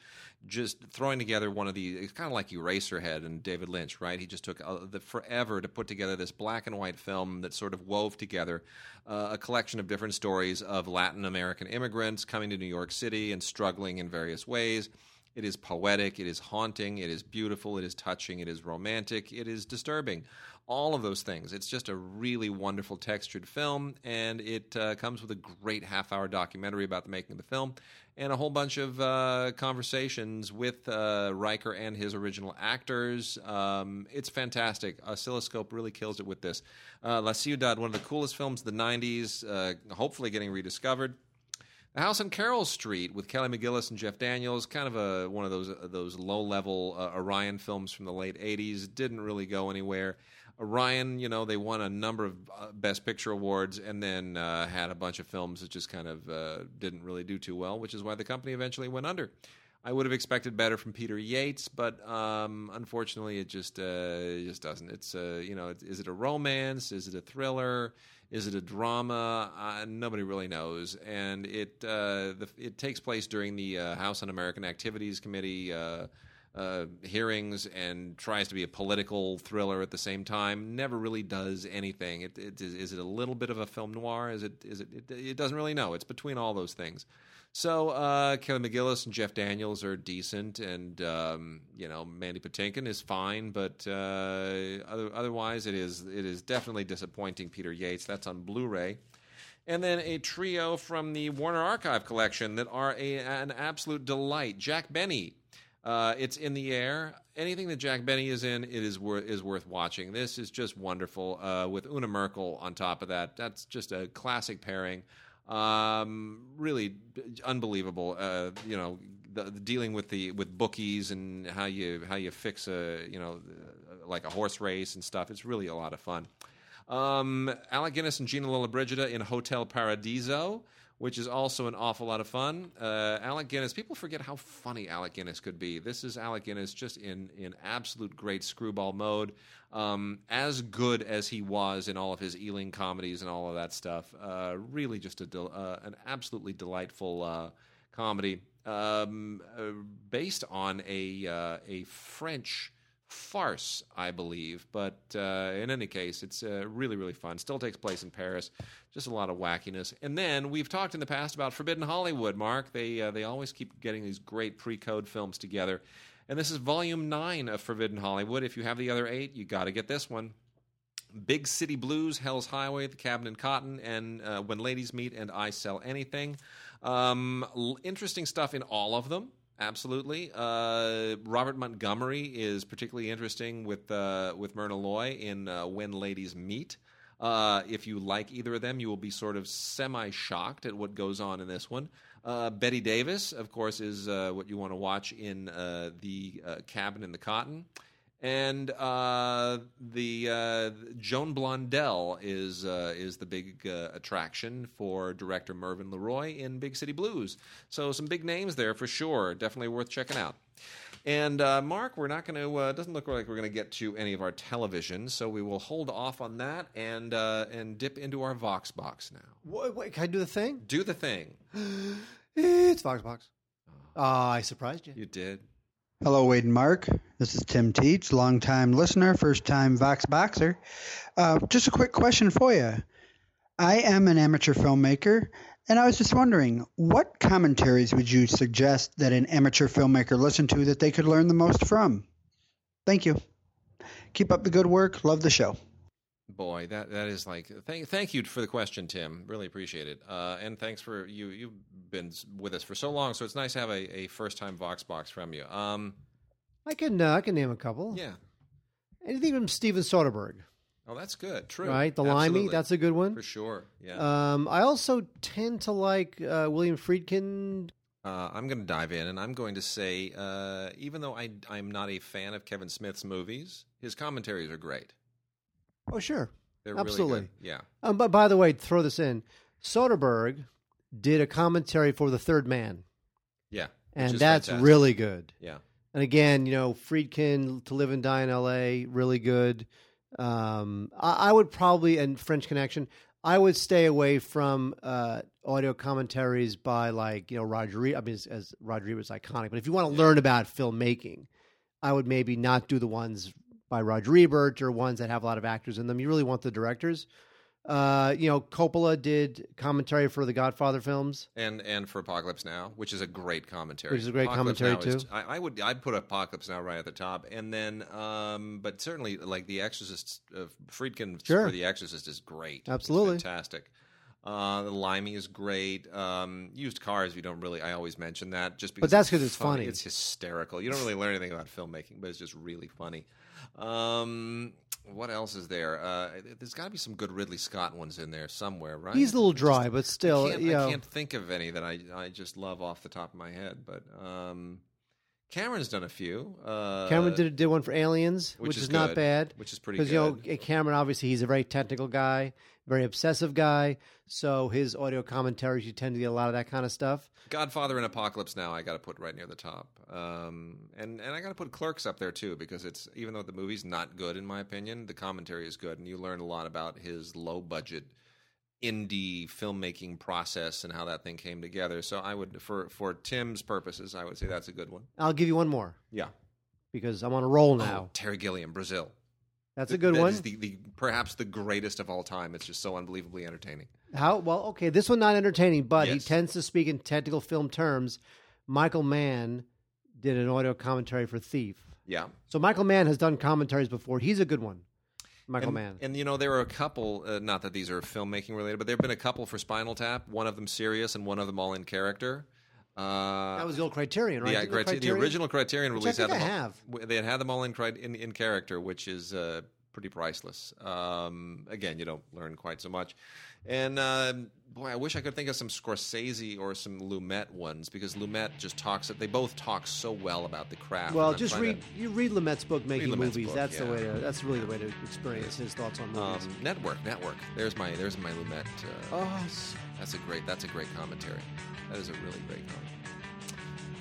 just throwing together one of the. It's kind of like Eraserhead and David Lynch, right? He just took uh, the forever to put together this black and white film that sort of wove together uh, a collection of different stories of Latin American immigrants coming to New York City and struggling in various ways. It is poetic, it is haunting, it is beautiful, it is touching, it is romantic, it is disturbing. All of those things. It's just a really wonderful textured film, and it uh, comes with a great half hour documentary about the making of the film and a whole bunch of uh, conversations with uh, Riker and his original actors. Um, it's fantastic. Oscilloscope really kills it with this. Uh, La Ciudad, one of the coolest films of the 90s, uh, hopefully getting rediscovered. The House on Carroll Street with Kelly McGillis and Jeff Daniels, kind of a one of those those low level uh, Orion films from the late '80s. Didn't really go anywhere. Orion, you know, they won a number of uh, Best Picture awards and then uh, had a bunch of films that just kind of uh, didn't really do too well, which is why the company eventually went under. I would have expected better from Peter Yates, but um, unfortunately, it just uh, it just doesn't. It's uh, you know, is it a romance? Is it a thriller? Is it a drama? Uh, nobody really knows, and it the, it takes place during the House Un-American Activities Committee uh, hearings and tries to be a political thriller at the same time. Never really does anything. It, it, is, is it a little bit of a film noir? Is it? Is it, it? It doesn't really know. It's between all those things. So uh, Kelly McGillis and Jeff Daniels are decent, and um, you know Mandy Patinkin is fine, but uh, other, otherwise it is it is definitely disappointing. Peter Yates. That's on Blu-ray. And then a trio from the Warner Archive collection that are a, an absolute delight. Jack Benny uh, it's in the air. Anything that Jack Benny is in, it is worth is worth watching. This is just wonderful. Uh, with Una Merkel on top of that, that's just a classic pairing. Um, really unbelievable. Uh, you know, the, the dealing with the with bookies and how you how you fix a you know like a horse race and stuff. It's really a lot of fun. Um, Alec Guinness and Gina Lollobrigida in Hotel Paradiso which is also an awful lot of fun. Uh, Alec Guinness, people forget how funny Alec Guinness could be. This is Alec Guinness just in, in absolute great screwball mode. Um, as good as he was in all of his Ealing comedies and all of that stuff. Uh, really just del- uh, an absolutely delightful uh, comedy um, uh, based on a, uh, a French farce, I believe. But uh, in any case, it's really, really fun. Still takes place in Paris. Just a lot of wackiness. And then we've talked in the past about Forbidden Hollywood. Mark, they they always keep getting these great pre-code films together. And this is volume nine of Forbidden Hollywood. If you have the other eight, you got to get this one. Big City Blues, Hell's Highway, The Cabin in Cotton, and uh, When Ladies Meet and I Sell Anything. Um, l- interesting stuff in all of them. Absolutely. Uh, Robert Montgomery is particularly interesting with uh, with Myrna Loy in uh, When Ladies Meet. Uh, if you like either of them, you will be sort of semi shocked at what goes on in this one. Uh, Bette Davis, of course, is uh, what you want to watch in the Cabin in the Cotton. And uh, the uh, Joan Blondell is uh, is the big uh, attraction for director Mervyn LeRoy in Big City Blues. So some big names there for sure. Definitely worth checking out. And uh, Mark, we're not going to. Uh, doesn't look like we're going to get to any of our television, so we will hold off on that and and dip into our Vox box now. What, wait, can I do the thing? Do the thing. it's Vox box. Oh, I surprised you. You did. Hello, Wade and Mark. This is Tim Teach, longtime listener, first time Vox Boxer. Uh, just a quick question for you. I am an amateur filmmaker, and I was just wondering what commentaries would you suggest that an amateur filmmaker listen to that they could learn the most from? Thank you. Keep up the good work. Love the show. Boy, that that is like thank thank you for the question, Tim. Really appreciate it, uh, and thanks for you. You've been with us for so long, so it's nice to have a, a first time Vox box from you. Um, I can uh, I can name a couple. Yeah, anything from Steven Soderbergh. Oh, that's good. True. Right, The Limey. That's a good one for sure. Yeah. Um, I also tend to like uh, William Friedkin. Uh, I'm going to dive in, and I'm going to say, uh, even though I I'm not a fan of Kevin Smith's movies, his commentaries are great. Oh, sure. They're Absolutely. Really yeah. Um, but by the way, throw this in. Soderbergh did a commentary for The Third Man. Yeah. And that's fantastic. really good. Yeah. And again, you know, Friedkin, To Live and Die in L.A., really good. Um, I, I, would probably, and French Connection, I would stay away from uh, audio commentaries by like, you know, Roger I mean, as, as Roger was iconic. But if you want to yeah. learn about filmmaking, I would maybe not do the ones by Roger Ebert or ones that have a lot of actors in them. You really want the directors. Uh, you know, Coppola did commentary for the Godfather films. and and for Apocalypse Now, which is a great commentary. Which is a great Apocalypse commentary, Now is- too. I, I would I'd put Apocalypse Now right at the top, and then um, but certainly like The Exorcist, uh, Friedkin Sure. for The Exorcist is great, It's Absolutely. fantastic. Uh, the Limey is great. Um, used cars, we don't really. I always mention that just because. that's 'cause it's funny. funny. It's hysterical. You don't really learn anything about filmmaking, but it's just really funny. Um, what else is there? Uh, there's got to be some good Ridley Scott ones in there somewhere, right? He's a little Just- dry, but still, I can't, you know, I can't think of any that I I just love off the top of my head. But um, Cameron's done a few. Uh, Cameron did did one for Aliens, which which, is is, not bad. which is pretty because you know. Cameron obviously he's a very technical guy, very obsessive guy. So his audio commentaries you tend to get a lot of that kind of stuff. Godfather and Apocalypse Now. I got to put right near the top. Um, and and I got to put Clerks up there too because it's even though the movie's not good in my opinion, the commentary is good, and you learn a lot about his low budget indie filmmaking process and how that thing came together. So I would for for Tim's purposes, I would say that's a good one. I'll give you one more Yeah. because I'm on a roll Oh, now. Terry Gilliam, Brazil. That's a good That one. is the, the perhaps the greatest of all time. It's just so unbelievably entertaining. How well? Okay, this one not entertaining, but Yes. he tends to speak in technical film terms. Michael Mann did an audio commentary for Thief. Yeah, So Michael Mann has done commentaries before. He's a good one. Michael and, Mann. And you know there were a couple. Uh, not that these are filmmaking related, but there have been a couple for Spinal Tap. One of them serious, and one of them all in character. Uh, that was the old Criterion, right? yeah, criter- the original Criterion Which release had them. I all, have. w- They had had them all in in, in character, which is uh, pretty priceless. Um, again, you don't learn quite so much. And uh, boy, I wish I could think of some Scorsese or some Lumet ones because Lumet just talks. They both talk so well about the craft. Well, just trying to- read you read Lumet's book, Making Lumet's Movies. book, that's the way to. That's really the way to experience his thoughts on Um, movies. network, network. There's my there's my Lumet. Uh, oh, That's a great that's a great commentary. That is a really great commentary.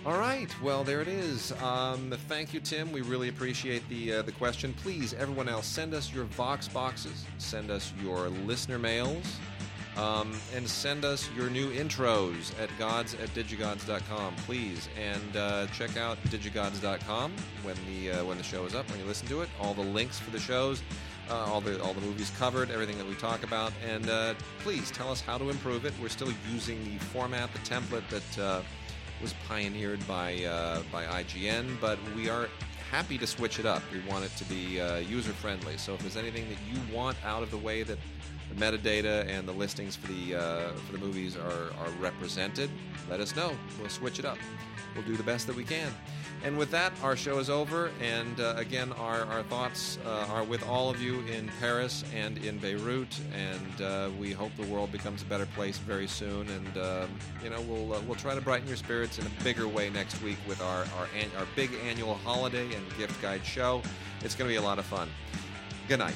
All right, well there it is. Um, thank you, Tim. We really appreciate the uh, the question. Please, everyone else, send us your Vox boxes. Send us your listener mails. Um, and send us your new intros at gods at digigods.com, please. And uh, check out digigods.com when the uh, when the show is up, when you listen to it. All the links for the shows, uh, all the all the movies covered, everything that we talk about. And uh, please tell us how to improve it. We're still using the format, the template that uh, was pioneered by uh, by IGN, but we are happy to switch it up. We want it to be uh, user friendly. So if there's anything that you want out of the way that the metadata and the listings for the uh, for the movies are, are represented, let us know. We'll switch it up. We'll do the best that we can. And with that, our show is over. And uh, again, our, our thoughts uh, are with all of you in Paris and in Beirut. And uh, we hope the world becomes a better place very soon. And um, you know, we'll uh, we'll try to brighten your spirits in a bigger way next week with our our, an- our big annual holiday and gift guide show. It's going to be a lot of fun. Good night.